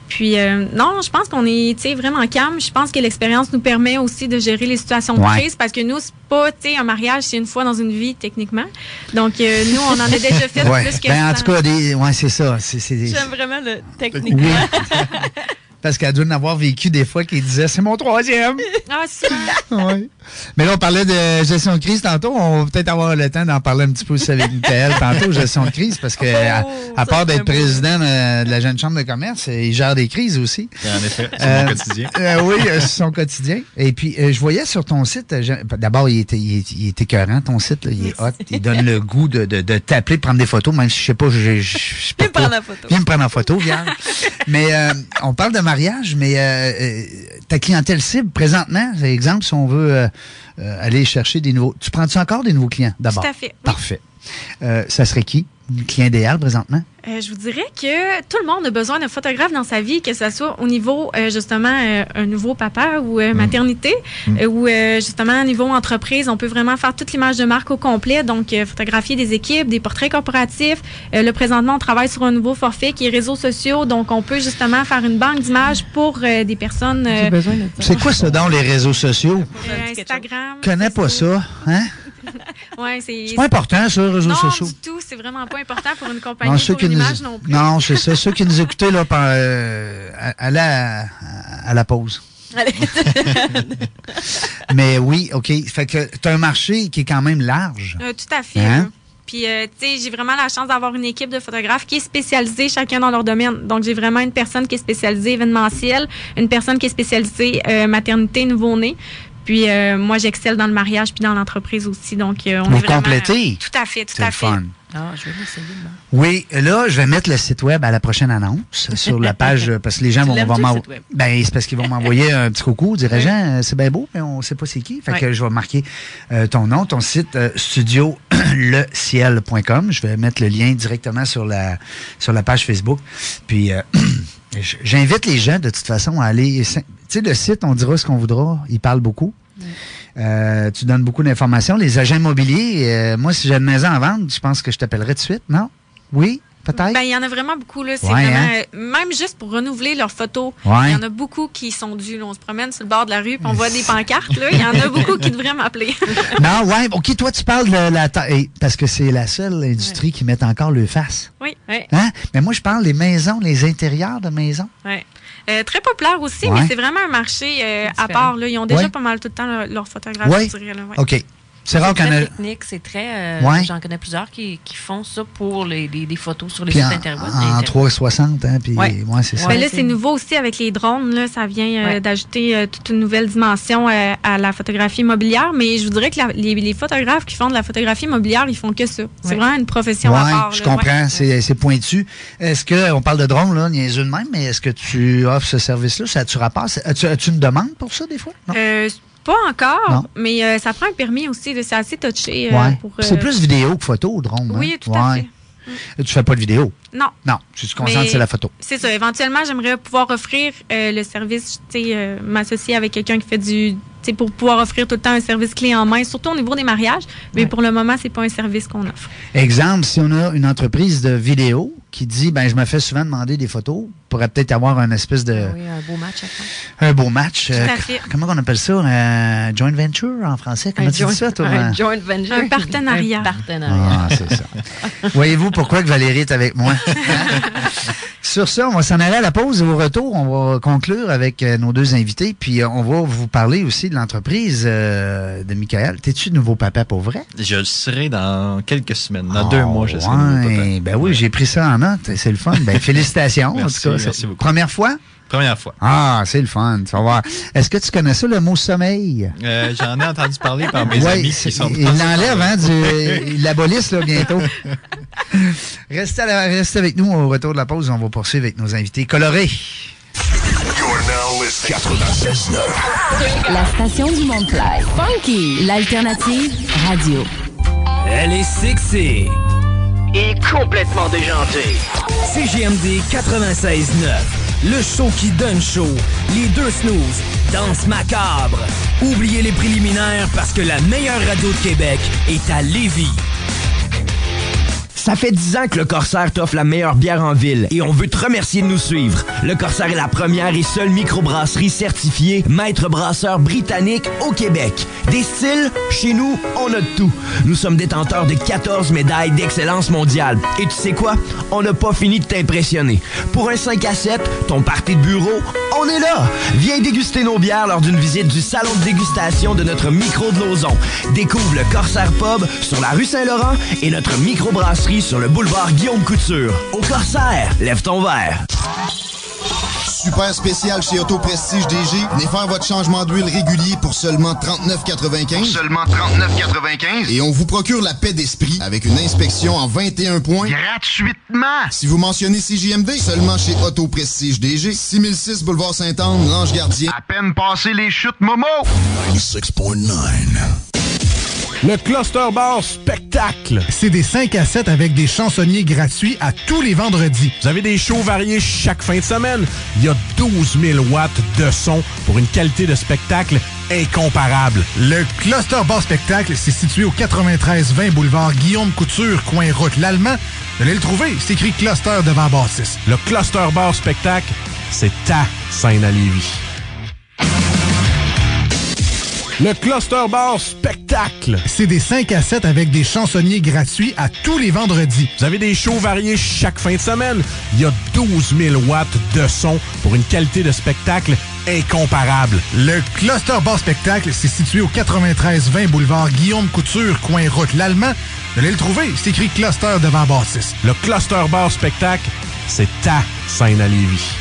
Puis, euh, non, je pense qu'on est, tu sais, vraiment calme. Je pense que l'expérience nous permet aussi de gérer les situations de Ouais. crise parce que nous, c'est pas, tu sais, un mariage, c'est une fois dans une vie, techniquement. Donc, euh, nous, on en a déjà fait Ouais. plus que Ben, en 100. tout cas, des, ouais, c'est ça. C'est, c'est- J'aime vraiment le technique. Oui. Parce qu'elle doit en avoir vécu des fois qui disait c'est mon troisième. Ah, souvent. Ouais. Mais là, on parlait de gestion de crise tantôt. On va peut-être avoir le temps d'en parler un petit peu aussi avec Michael tantôt, gestion de crise, parce que à, à part d'être président de, de la Jeune Chambre de commerce, il gère des crises aussi. En effet, c'est Euh, mon quotidien. euh, oui, euh, c'est son quotidien. Et puis, euh, je voyais sur ton site, euh, d'abord, il était, il, est- il est écœurant, ton site. là, il est hot. Il donne le goût de, de, de t'appeler, de prendre des photos, même si je sais pas, je, je, je, je peux Viens me prendre la photo. Viens me prendre en photo, viens. mais euh, on parle de mariage, mais euh, euh, ta clientèle cible, présentement, par exemple, si on veut euh, aller chercher des nouveaux... Tu prends-tu encore des nouveaux clients, d'abord? Tout à fait. Parfait. Ça serait qui? Client idéal, présentement? Euh, je vous dirais que tout le monde a besoin d'un photographe dans sa vie, que ce soit au niveau euh, justement euh, un nouveau papa ou euh, maternité, euh, ou euh, justement au niveau entreprise, on peut vraiment faire toute l'image de marque au complet, donc euh, photographier des équipes, des portraits corporatifs. Euh, le présentement, on travaille sur un nouveau forfait qui est réseaux sociaux, donc on peut justement faire une banque d'images pour euh, des personnes. euh, C'est quoi ça dans les réseaux sociaux? euh, Instagram. Je connais pas ça, hein? Ouais, c'est. C'est pas important, ça, les réseaux non, sociaux. du tout. C'est vraiment pas important pour une compagnie, Non, ceux pour qui une nous, image non plus. non, c'est ça. Ceux qui nous écoutaient là, par, euh, à, à la, à la pause. Mais oui, OK. Fait que tu as un marché qui est quand même large. Euh, tout à fait. Hein? Puis, euh, tu sais, j'ai vraiment la chance d'avoir une équipe de photographes qui est spécialisée chacun dans leur domaine. Donc, j'ai vraiment une personne qui est spécialisée événementiel, une personne qui est spécialisée euh, maternité, nouveau-né. Puis, euh, moi, j'excelle dans le mariage puis dans l'entreprise aussi. Donc, euh, on Vous est vraiment, complétez? tout à fait, tout à le fait. fun. Ah, je vais l'essayer. moi. Oui, là, je vais mettre le site web à la prochaine annonce sur la page euh, parce que les gens Tu vont, l'aimes-tu, vont le m'en- site web? ben c'est parce qu'ils vont m'envoyer un petit coucou, dirigeant, euh, c'est bien beau, mais on sait pas c'est qui. Fait que je vais marquer euh, ton nom, ton site euh, studio leciel.com. Je vais mettre le lien directement sur la, sur la page Facebook. Puis, euh, j'invite les gens, de toute façon, à aller. Tu sais, le site, on dira ce qu'on voudra. Il parle beaucoup. Euh, tu donnes beaucoup d'informations. Les agents immobiliers, euh, moi, si j'ai une maison à vendre, je pense que je t'appellerai tout de suite, non? Oui, peut-être? Ben, il y en a vraiment beaucoup. Là. C'est Ouais, vraiment, hein? euh, Même juste pour renouveler leurs photos, Ouais. il y en a beaucoup qui sont dus. là. On se promène sur le bord de la rue puis on voit des pancartes. là. Il y en a beaucoup qui devraient m'appeler. non, ouais. OK, toi, tu parles de la... ta- eh, Parce que c'est la seule industrie qui met encore le face. oui, oui. Hein? Mais moi, je parle des maisons, les intérieurs de maisons. Ouais. Euh, très populaire aussi, Ouais. mais c'est vraiment un marché euh, à part. Là. Ils ont déjà Ouais. pas mal tout le temps leur, leur photographe, Oui. je dirais. Là. OK. C'est rare qu'on très a... technique, c'est très. euh, Ouais. J'en connais plusieurs qui, qui font ça pour les, les- les photos sur les Puis sites en, internet. en 360, hein, puis Ouais. ouais, c'est ça. Mais là, c'est nouveau aussi avec les drones. Là, ça vient euh, Ouais. d'ajouter euh, toute une nouvelle dimension euh, à la photographie immobilière. Mais je vous dirais que la- les, les photographes qui font de la photographie immobilière, ils font que ça. C'est vraiment une profession à part. je là, ouais. comprends, c'est c'est pointu. Est-ce que, on parle de drone, là, niaiseux de même, mais est-ce que tu offres ce service-là? Ça tu rapport? As-tu une demande pour ça, des fois? Non? Pas encore, Non. mais euh, ça prend un permis aussi. C'est assez touché. euh, ouais. C'est euh, plus vidéo que photo, drone. hein? Oui, tout à Ouais. Tu fais pas de vidéo? Non. Non, tu te concentres Mais sur la photo. C'est ça. Éventuellement, j'aimerais pouvoir offrir euh, le service, tu sais, euh, m'associer avec quelqu'un qui fait du. Sais, pour pouvoir offrir tout le temps un service clé en main, surtout au niveau des mariages. Mais pour le moment, c'est pas un service qu'on offre. Exemple, si on a une entreprise de vidéo qui dit, ben, je me fais souvent demander des photos, pourrait peut-être avoir un espèce de, Oui, un beau match à faire. un beau match. Tout Euh, à fait. comment on appelle ça? Un joint venture en français? Comment Un tu dis joint- ça, toi? un joint venture. Un partenariat. Un partenariat. Ah, c'est ça. Voyez-vous pourquoi que Valérie est avec moi? Sur ça, on va s'en aller à la pause et au retour, on va conclure avec euh, nos deux invités, puis euh, on va vous parler aussi de l'entreprise euh, de Michael. T'es-tu nouveau papa pour vrai? Je le serai dans quelques semaines. Dans Oh, deux mois, je serai nouveau papa. ouais. Ben oui, j'ai pris ça en note. C'est le fun. Ben, félicitations. Merci, en tout cas. merci beaucoup. Première fois? Première fois. Ah, c'est le fun. Tu vas voir. Est-ce que tu connais ça, le mot sommeil? Euh, J'en ai entendu parler par mes Ouais, amis qui sont ils l'enlèvent, hein, du, ils l'abolissent bientôt. Restez, à la- restez avec nous au retour de la pause. On va poursuivre avec nos invités colorés. La station du monde fly. Funky, l'alternative radio. Elle est sexy. Et complètement déjantée. CGMD 96.9. Le show qui donne chaud. Les deux snooze. Danse macabre. Oubliez les préliminaires parce que la meilleure radio de Québec est à Lévis. Ça fait 10 ans que le Corsaire t'offre la meilleure bière en ville et on veut te remercier de nous suivre. Le Corsaire est la première et seule microbrasserie certifiée maître brasseur britannique au Québec. Des styles, chez nous, on a tout. Nous sommes détenteurs de 14 médailles d'excellence mondiale. Et tu sais quoi? On n'a pas fini de t'impressionner. Pour un 5 à 7, ton party de bureau, on est là! Viens déguster nos bières lors d'une visite du salon de dégustation de notre micro de Lauson. Découvre le Corsaire Pub sur la rue Saint-Laurent et notre microbrasserie sur le boulevard Guillaume Couture. Au Corsaire, lève ton verre. Super spécial chez Auto Prestige DG. Venez faire votre changement d'huile régulier pour seulement 39,95. Seulement 39,95. Et on vous procure la paix d'esprit avec une inspection en 21 points. Gratuitement. Si vous mentionnez CJMD, seulement chez Auto Prestige DG. 6006 Boulevard Sainte-Anne, Lange Gardien. À peine passé les chutes Momo. 96.9. Le Cluster Bar Spectacle. C'est des 5 à 7 avec des chansonniers gratuits à tous les vendredis. Vous avez des shows variés chaque fin de semaine. Il y a 12 000 watts de son pour une qualité de spectacle incomparable. Le Cluster Bar Spectacle, c'est situé au 93-20 boulevard Guillaume Couture, coin route l'Allemand. Vous allez le trouver, c'est écrit Cluster devant Baptiste. Le Cluster Bar Spectacle, c'est ta scène à Lévis. Le Cluster Bar Spectacle. C'est des 5 à 7 avec des chansonniers gratuits à tous les vendredis. Vous avez des shows variés chaque fin de semaine. Il y a 12 000 watts de son pour une qualité de spectacle incomparable. Le Cluster Bar Spectacle, c'est situé au 93-20 boulevard Guillaume Couture, coin route l'Allemand. Vous allez le trouver, c'est écrit Cluster devant Baptiste. Le Cluster Bar Spectacle, c'est ta scène à Lévis.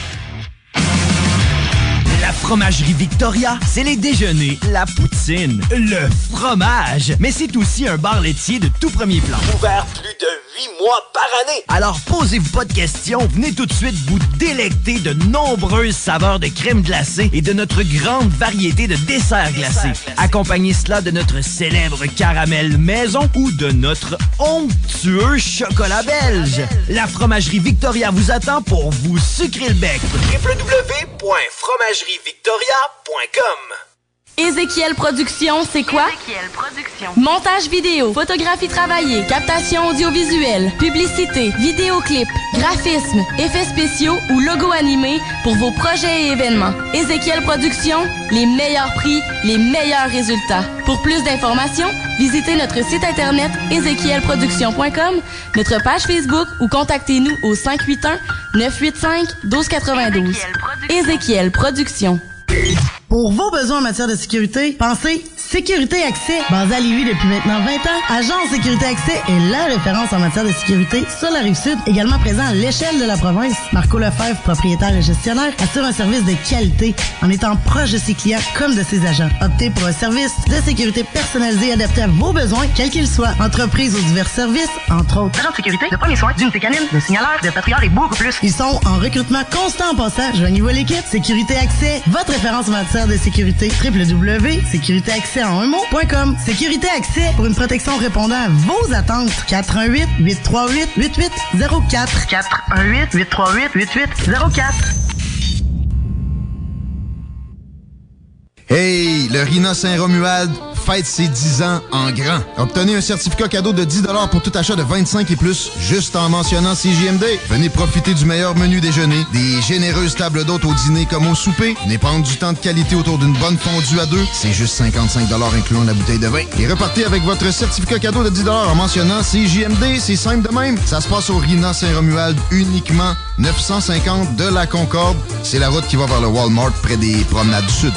Fromagerie Victoria, c'est les déjeuners, la poutine, le fromage. Mais c'est aussi un bar laitier de tout premier plan. Ouvert plus de 8 mois par année. Alors posez-vous pas de questions, venez tout de suite vous délecter de nombreuses saveurs de crème glacée et de notre grande variété de desserts glacés. Accompagnez cela de notre célèbre caramel maison ou de notre onctueux chocolat belge. La fromagerie Victoria vous attend pour vous sucrer le bec. www.fromagerivictoria.com Ézéchiel Productions, c'est quoi? Ézéchiel Productions. Montage vidéo, photographie travaillée, captation audiovisuelle, publicité, vidéoclip, graphisme, effets spéciaux ou logo animé pour vos projets et événements. Ézéchiel Productions, les meilleurs prix, les meilleurs résultats. Pour plus d'informations, visitez notre site internet ézéchielproduction.com, notre page Facebook ou contactez-nous au 581 985 1292. Ézéchiel Productions. Pour vos besoins en matière de sécurité, pensez Sécurité Accès. Basé à Lévis depuis maintenant 20 ans, Agence Sécurité Accès est la référence en matière de sécurité sur la rive sud, également présent à l'échelle de la province. Marco Lefebvre, propriétaire et gestionnaire, assure un service de qualité en étant proche de ses clients comme de ses agents. Optez pour un service de sécurité personnalisé adapté à vos besoins, quels qu'ils soient. Entreprise ou divers services, entre autres. Agent de sécurité, de premiers soins, d'unité canine, de signaleur, de patrouilleur et beaucoup plus. Ils sont en recrutement constant en passant. Joignez-vous à l'équipe. Sécurité Accès, votre référence en matière de sécurité. www.sécuritéaccès en un mot.com. Sécurité Accès pour une protection répondant à vos attentes. 418 838 8804. 418 838 8804. Hey, le Rina Saint-Romuald fête ses 10 ans en grand. Obtenez un certificat cadeau de 10 pour tout achat de 25 et plus, juste en mentionnant CJMD. Venez profiter du meilleur menu déjeuner, des généreuses tables d'hôtes au dîner comme au souper. Venez prendre du temps de qualité autour d'une bonne fondue à deux. C'est juste 55 incluant la bouteille de vin. Et repartez avec votre certificat cadeau de 10 en mentionnant CJMD. C'est simple de même. Ça se passe au Rina Saint-Romuald uniquement 950 de la Concorde. C'est la route qui va vers le Walmart près des promenades du Sud.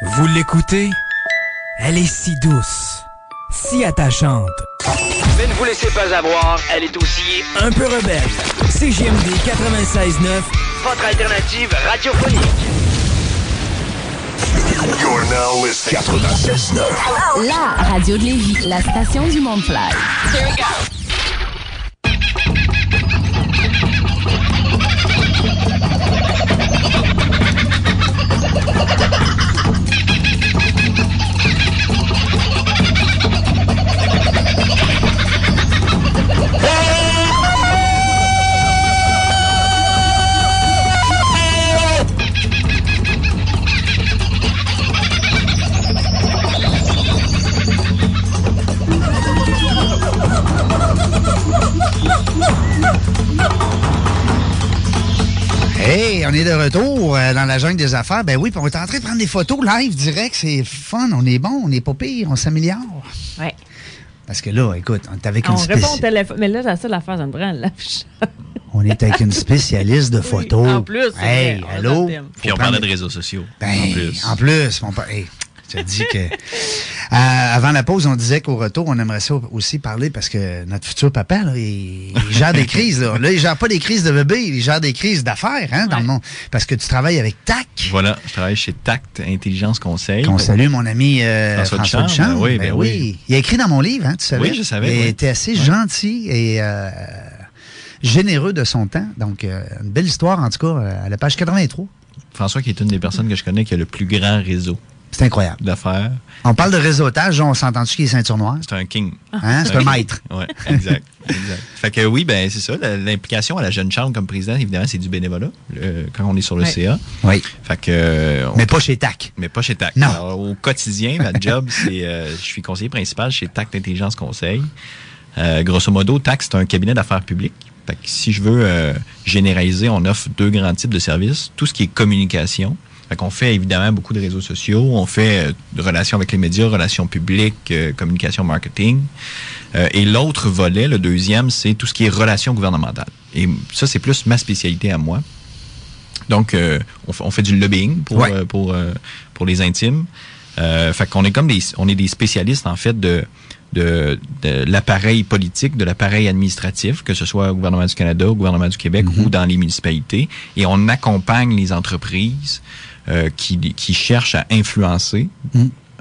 Vous l'écoutez? Elle est si douce, si attachante. Mais ne vous laissez pas avoir, elle est aussi Un peu rebelle. CGMD 96.9, votre alternative radiophonique. You're now listening. 96.9. La radio de Lévis, la station du monde fly. Hey, on est de retour euh, dans la jungle des affaires. Ben oui, puis on est en train de prendre des photos live direct. C'est fun, on est bon, on n'est pas pire, on s'améliore. Ouais. Parce que là, écoute, on est avec On une répond au téléphone. Mais là, la seule affaire, ça me prend la on est avec une spécialiste de photos. en plus, hey, vrai, on allô? Puis on Faut parlait de réseaux sociaux. Ben, en plus. En plus, mon pa- hey, je te dis que. Avant la pause, on disait qu'au retour, on aimerait ça aussi parler parce que notre futur papa, là, il, il gère des crises. Là. Là, il gère pas des crises de bébé, il gère des crises d'affaires hein, dans le monde. Parce que tu travailles avec TAC. Voilà, je travaille chez Tact Intelligence Conseil. Qu'on salue, mon ami euh, François François, Duchamp, Duchamp. ben oui, ben oui. Il a écrit dans mon livre, hein, tu savais? Oui, je savais, Il oui. était assez gentil et euh, généreux de son temps. Donc, euh, une belle histoire, en tout cas, à la page 83. François, qui est une des personnes que je connais qui a le plus grand réseau. C'est incroyable. D'affaires. On parle de réseautage, on s'entend-tu qu'il est ceinture noire? C'est un king. Hein? C'est un maître. Oui, exact. exact. Fait que oui, ben c'est ça. L'implication à la jeune chambre comme président, évidemment, c'est du bénévolat le- quand on est sur le. CA. Oui. Fait que. euh, on- Mais pas chez TAC. Mais pas chez TAC. Non. Alors, au quotidien, ma job, c'est. euh, je suis conseiller principal chez TAC Intelligence Conseil. Euh, grosso modo, TAC, c'est un cabinet d'affaires publiques. Fait que si je veux euh, généraliser, on offre deux grands types de services. Tout ce qui est communication. Fait qu'on fait évidemment beaucoup de réseaux sociaux. On fait euh, de relations avec les médias, relations publiques, euh, communication marketing. Euh, et l'autre volet, le deuxième, c'est tout ce qui est relations gouvernementales. Et ça, c'est plus ma spécialité à moi. Donc, euh, on, fait, on fait du lobbying pour, Ouais. euh, pour, euh, pour les intimes. Euh, fait qu'on est comme des, on est des spécialistes, en fait, de, de, de l'appareil politique, de l'appareil administratif, que ce soit au gouvernement du Canada, au gouvernement du Québec ou dans les municipalités, et on accompagne les entreprises euh, qui, qui cherchent à influencer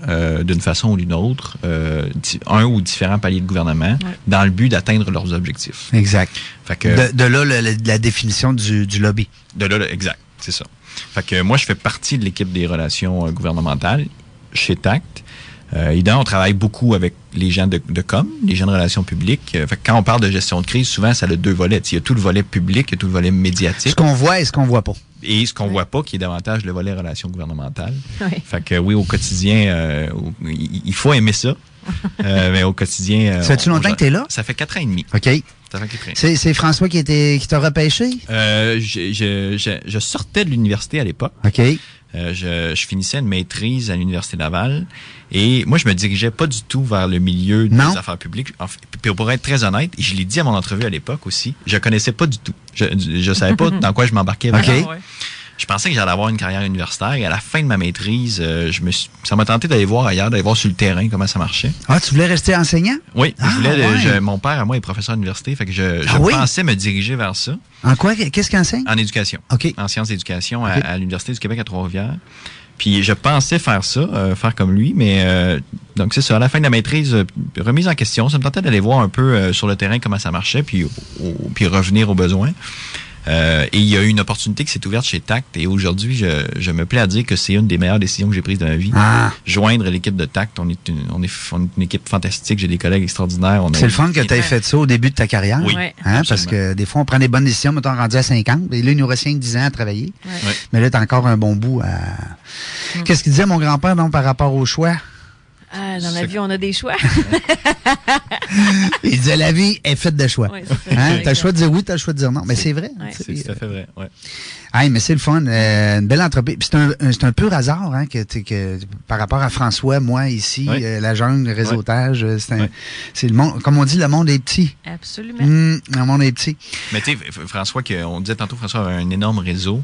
euh, d'une façon ou d'une autre euh, un ou différents paliers de gouvernement dans le but d'atteindre leurs objectifs. Exact. Fait que, De, de là, le- le- la définition du, du lobby. de là, exact, c'est ça. Fait que moi, je fais partie de l'équipe des relations gouvernementales chez TACT. Euh, évidemment, on travaille beaucoup avec les gens de, de com, les gens de relations publiques. Euh, fait que quand on parle de gestion de crise, souvent, ça a deux volets. Il y a tout le volet public, il y a tout le volet médiatique. Ce qu'on voit et ce qu'on voit pas. Et ce qu'on voit pas, qui est davantage le volet relations gouvernementales. Oui. Fait que oui, au quotidien, euh, il faut aimer ça. Euh, mais au quotidien. euh, Ça fait-tu on- longtemps on- que t'es là? Ça fait quatre ans et demi. OK. Ça fait quatre ans et demi. C'est c'est François qui, était, qui t'a repêché? Euh, je, je, je, je sortais de l'université à l'époque. OK. Euh, je, je finissais une maîtrise à l'Université Laval et moi, je me dirigeais pas du tout vers le milieu des Non. affaires publiques. En fait, pour être très honnête, et je l'ai dit à mon entrevue à l'époque aussi, je connaissais pas du tout. Je, je savais pas dans quoi je m'embarquais. OK. vraiment. Je pensais que j'allais avoir une carrière universitaire et à la fin de ma maîtrise, euh, je me suis, ça m'a tenté d'aller voir ailleurs, d'aller voir sur le terrain comment ça marchait. Ah, tu voulais rester enseignant? Oui, je Ah, voulais, euh, ouais. je- mon père à moi est professeur à l'université, fait que je, je Ah oui? pensais me diriger vers ça. En quoi? Qu'est-ce qu'il enseigne? En éducation. OK. En sciences d'éducation à- à, l'Université du Québec à Trois-Rivières. Puis je pensais faire ça, euh, faire comme lui, mais euh, donc c'est ça. À la fin de la maîtrise, euh, remise en question, ça me tentait d'aller voir un peu euh, sur le terrain comment ça marchait, puis, au- puis revenir aux besoins. Euh, et il y a eu une opportunité qui s'est ouverte chez TACT et aujourd'hui, je, je me plais à dire que c'est une des meilleures décisions que j'ai prises de ma vie. Ah. Joindre l'équipe de TACT, on est une, on est, on est une équipe fantastique, j'ai des collègues extraordinaires. C'est le fun que tu aies fait ça au début de ta carrière. Oui, Hein, absolument. parce que des fois, on prend des bonnes décisions, mettons, rendu à 50. Et là, il nous reste 5-10 ans à travailler. Ouais. Mais là, tu as encore un bon bout à. Qu'est-ce qu'il disait mon grand-père donc, par rapport au choix? Ah, dans la vie, on a des choix. Il disait la vie est faite de choix. Ouais, c'est ça, hein? le choix de dire oui, t'as le choix de dire non. Mais c'est vrai. Ouais. tu sais. C'est tout à fait vrai. Ouais. Hey, mais c'est le fun. euh, une belle entreprise. C'est un, un- un pur hasard hein, que, par rapport à François, moi ici, euh, la jungle, le réseautage, euh, c'est le monde. Comme on dit, le monde est petit. Absolument. Hum, le monde est petit. Mais tu sais, François, que, on disait tantôt, François a un énorme réseau.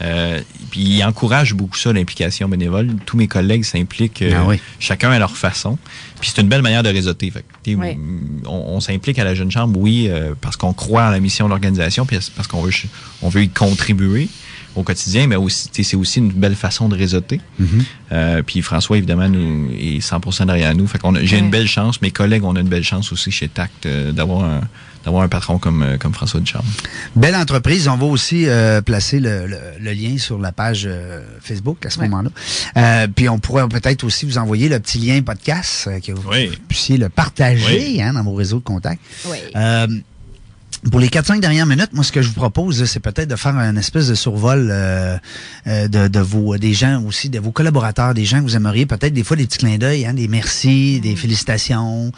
Euh, puis il encourage beaucoup ça, l'implication bénévole. Tous mes collègues s'impliquent, euh, Ah oui. chacun à leur façon. Puis c'est une belle manière de réseauter. Fait on, on s'implique à la Jeune Chambre, oui, euh, parce qu'on croit en la mission de l'organisation, puis parce qu'on veut, on veut y contribuer au quotidien, mais aussi, tu sais, c'est aussi une belle façon de réseauter. Mhm. Euh, puis François, évidemment, nous, est 100% derrière nous. Fait qu'on a- j'ai Ouais. une belle chance. Mes collègues, on a une belle chance aussi chez TACT euh, d'avoir un, d'avoir un patron comme, euh, comme François Ducharme. Belle entreprise. On va aussi euh, placer le, le- le lien sur la page euh, Facebook à ce Ouais. moment-là. Euh, puis on pourrait peut-être aussi vous envoyer le petit lien podcast euh, que vous Oui. puissiez le partager Oui. hein, dans vos réseaux de contacts. Oui. Pour les 4-5 dernières minutes, moi, ce que je vous propose, c'est peut-être de faire un espèce de survol euh, euh, de, de vos des gens aussi, de vos collaborateurs, des gens que vous aimeriez, peut-être des fois des petits clins d'œil, hein, des merci, des félicitations.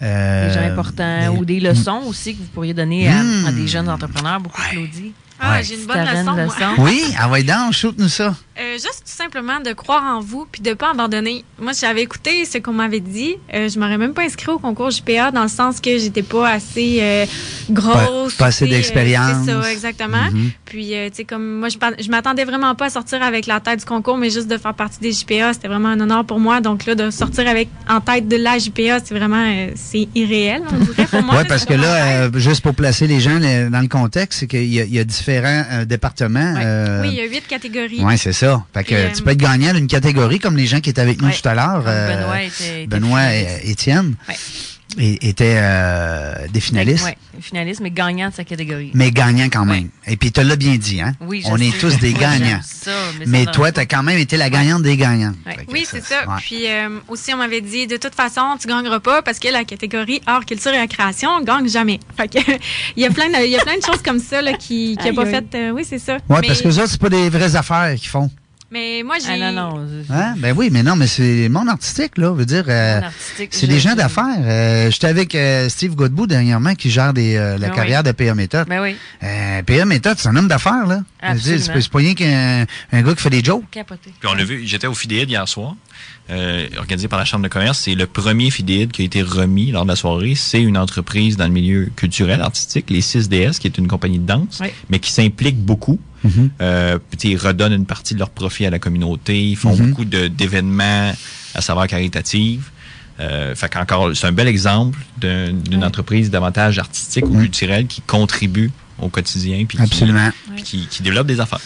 euh, Des gens importants des- ou des leçons aussi que vous pourriez donner à, Mm. à des jeunes entrepreneurs, beaucoup Claudie. Ah, Ouais. j'ai une bonne leçon, une moi. leçon? Oui, ah ouais, donc, shoot-nous ça. Euh, juste tout simplement de croire en vous puis de pas abandonner. Moi, j'avais écouté ce qu'on m'avait dit. Euh, je m'aurais même pas inscrit au concours JPA dans le sens que j'étais pas assez euh, grosse. Pas- pas assez euh, d'expérience. C'est ça, exactement. Mhm. Puis, euh, tu sais, comme moi, je, je m'attendais vraiment pas à sortir avec la tête du concours, mais juste de faire partie des JPA, c'était vraiment un honneur pour moi. Donc là, de sortir avec en tête de la JPA, c'est vraiment, euh, c'est irréel, on dirait pour moi. Oui, parce que là, euh, juste pour placer les gens dans le contexte, c'est qu'il y, y a différents euh, départements. Ouais. euh, oui, il y a huit catégories. Oui, c'est ça. Fait que euh, tu peux être gagnant d'une catégorie comme les gens qui étaient avec nous Ouais. tout à l'heure. Euh, Benoît était- et. Étienne Ouais. Et- étaient euh, des finalistes, Oui, finaliste, mais gagnant de sa catégorie. mais gagnants quand même. Et puis tu l'as bien dit, hein? Oui, je On est tous des Oui, gagnants. ça, mais ça mais dans toi, tu as quand même été la gagnante des gagnants. Ouais. Oui, c'est ça. ouais. Puis euh, aussi, on m'avait dit, de toute façon, tu gagneras pas parce que la catégorie art, culture et récréation gagne jamais. Fait que, il y a plein de, il y a plein de choses comme ça là, qui Aïe, pas fait. euh, oui, c'est ça. Ouais, mais, parce que ça, c'est pas des vraies affaires qu'ils font. Mais moi, j'ai. Ah non, non. Hein? Ben oui, mais non, mais c'est monde artistique, là. Veut dire, euh, c'est des gens d'affaires. Euh, J'étais avec euh, Steve Godbout dernièrement qui gère des, euh, la oui. carrière de PA Méthode. Ben oui, Euh, PA Méthode, c'est un homme d'affaires, là. C'est pas- rien qu'un un gars qui fait des jokes. capoté. Puis on l'a vu, j'étais au FIDEID hier soir, euh, organisé par la Chambre de commerce. C'est le premier FIDEID qui a été remis lors de la soirée. C'est une entreprise dans le milieu culturel, artistique, les 6DS, qui est une compagnie de danse, Oui. mais qui s'implique beaucoup. Euh, puis, tu sais, ils redonnent une partie de leur profit à la communauté. Ils font Mhm. beaucoup de- d'événements à savoir caritative. Euh, fait qu'encore, c'est un bel exemple d'un- d'une entreprise davantage artistique ou culturelle qui contribue au quotidien puis qui- Absolument. puis qui, qui développe des affaires.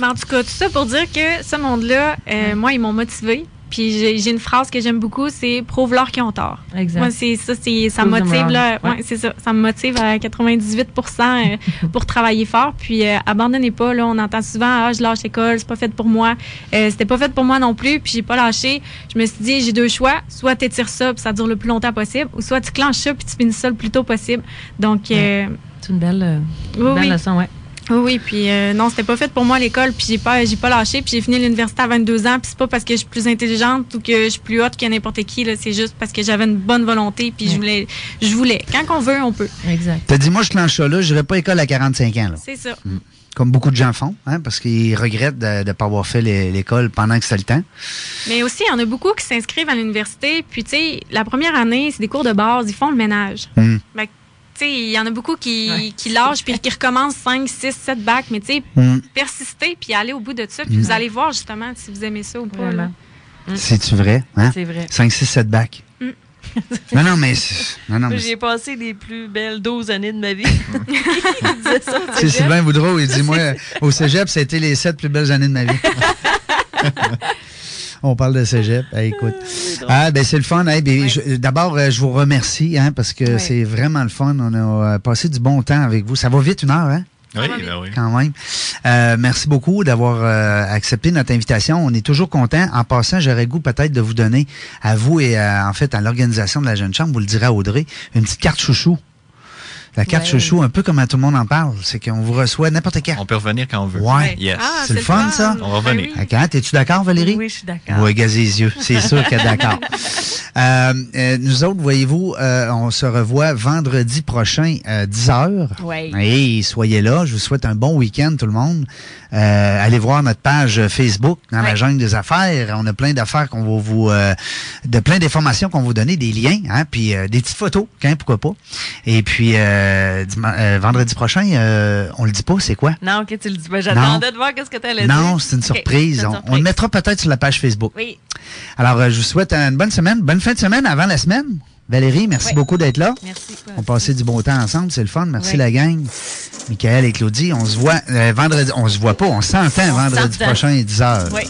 Mais en tout cas, tout ça pour dire que ce monde-là, euh, moi, ils m'ont motivé. Puis j'ai une phrase que j'aime beaucoup, c'est prouve-leur qu'ils ont tort. Exact. Moi, c'est ça, c'est ça me Prove motive là, ouais, Ouais. c'est ça, ça me motive à 98% euh, pour travailler fort. Puis euh, abandonnez pas là, on entend souvent ah je lâche l'école, c'est pas fait pour moi. Euh, c'était pas fait pour moi non plus, puis j'ai pas lâché. Je me suis dit j'ai deux choix, soit t'étires ça puis ça dure le plus longtemps possible, ou soit tu clenches ça puis tu finis ça le plus tôt possible. Donc euh, C'est une belle, Oui, belle oui. leçon, ouais. Oui, oui, puis euh, non, c'était pas fait pour moi l'école, puis j'ai pas, j'ai pas lâché, puis j'ai fini l'université à 22 ans, puis c'est pas parce que je suis plus intelligente ou que je suis plus haute que n'importe qui, là, c'est juste parce que j'avais une bonne volonté, puis je voulais, je voulais. Quand on veut, on peut. Exact. T'as dit, moi, je clenche ça là, je n'irai pas à l'école à 45 ans. Là. C'est ça. Comme beaucoup de gens font, hein, parce qu'ils regrettent de ne pas avoir fait l'é- l'école pendant que c'était le temps. Mais aussi, il y en a beaucoup qui s'inscrivent à l'université, puis tu sais, la première année, c'est des cours de base, ils font le ménage. Sais, il y en a beaucoup qui, qui lâchent, puis qui recommencent 5, 6, 7 bacs, mais tu sais, Hmm. persister, puis aller au bout de ça, puis vous allez voir justement si vous aimez ça ou pas. là. C'est-tu vrai? Hein? C'est vrai. 5, 6, 7 bacs. Mm. non, non, mais. Non, non, mais J'ai passé les plus belles 12 années de ma vie. Il disait ça, au C'est. Sylvain Boudreau, il dit Moi, au cégep, ça a été les sept plus belles années de ma vie. On parle de cégep. Hey, écoute. Ah, ben c'est le fun. Hey, ben, D'abord, euh, je vous remercie hein, parce que c'est vraiment le fun. On a euh, passé du bon temps avec vous. Ça va vite, une heure, hein? Oui, ben oui. Quand même. Euh, merci beaucoup d'avoir euh, accepté notre invitation. On est toujours content. En passant, j'aurais goût peut-être de vous donner à vous et en fait à l'organisation de la Jeune Chambre, vous le direz à Audrey, une petite carte chouchou. La carte Ouais. chouchou, un peu comme tout le monde en parle, c'est qu'on vous reçoit n'importe quand. On peut revenir quand on veut. Ouais. Yes. Ah, c'est le fun, ça? On va revenir. Ok, hein, T'es-tu d'accord, Valérie? Oui, je suis d'accord. Oui, gazez les yeux. C'est sûr qu'elle est d'accord. Euh, euh, nous autres, voyez-vous, euh, on se revoit vendredi prochain, euh, 10 heures. Ouais. Et soyez là. Je vous souhaite un bon week-end, tout le monde. Euh, allez voir notre page Facebook dans la jungle des affaires. On a plein d'affaires qu'on va vous, euh, de plein d'informations qu'on va vous donner, des liens, hein, puis euh, des petites photos, hein, pourquoi pas. Et puis euh, euh, vendredi prochain, euh, on le dit pas, c'est quoi? Non, ok, tu le dis. Ben, J'attendais de voir qu'est-ce que tu allais dire. Non, c'est une surprise. On- On, le mettra peut-être sur la page Facebook. Oui. Alors, euh, je vous souhaite une bonne semaine, bonne fin de semaine avant la semaine. Valérie, merci Oui. beaucoup d'être là. Merci. On passait du bon temps ensemble, c'est le fun. Merci Oui. la gang. Michael et Claudie, on se voit euh, vendredi. On se voit pas, on s'entend vendredi prochain, 10h. Oui.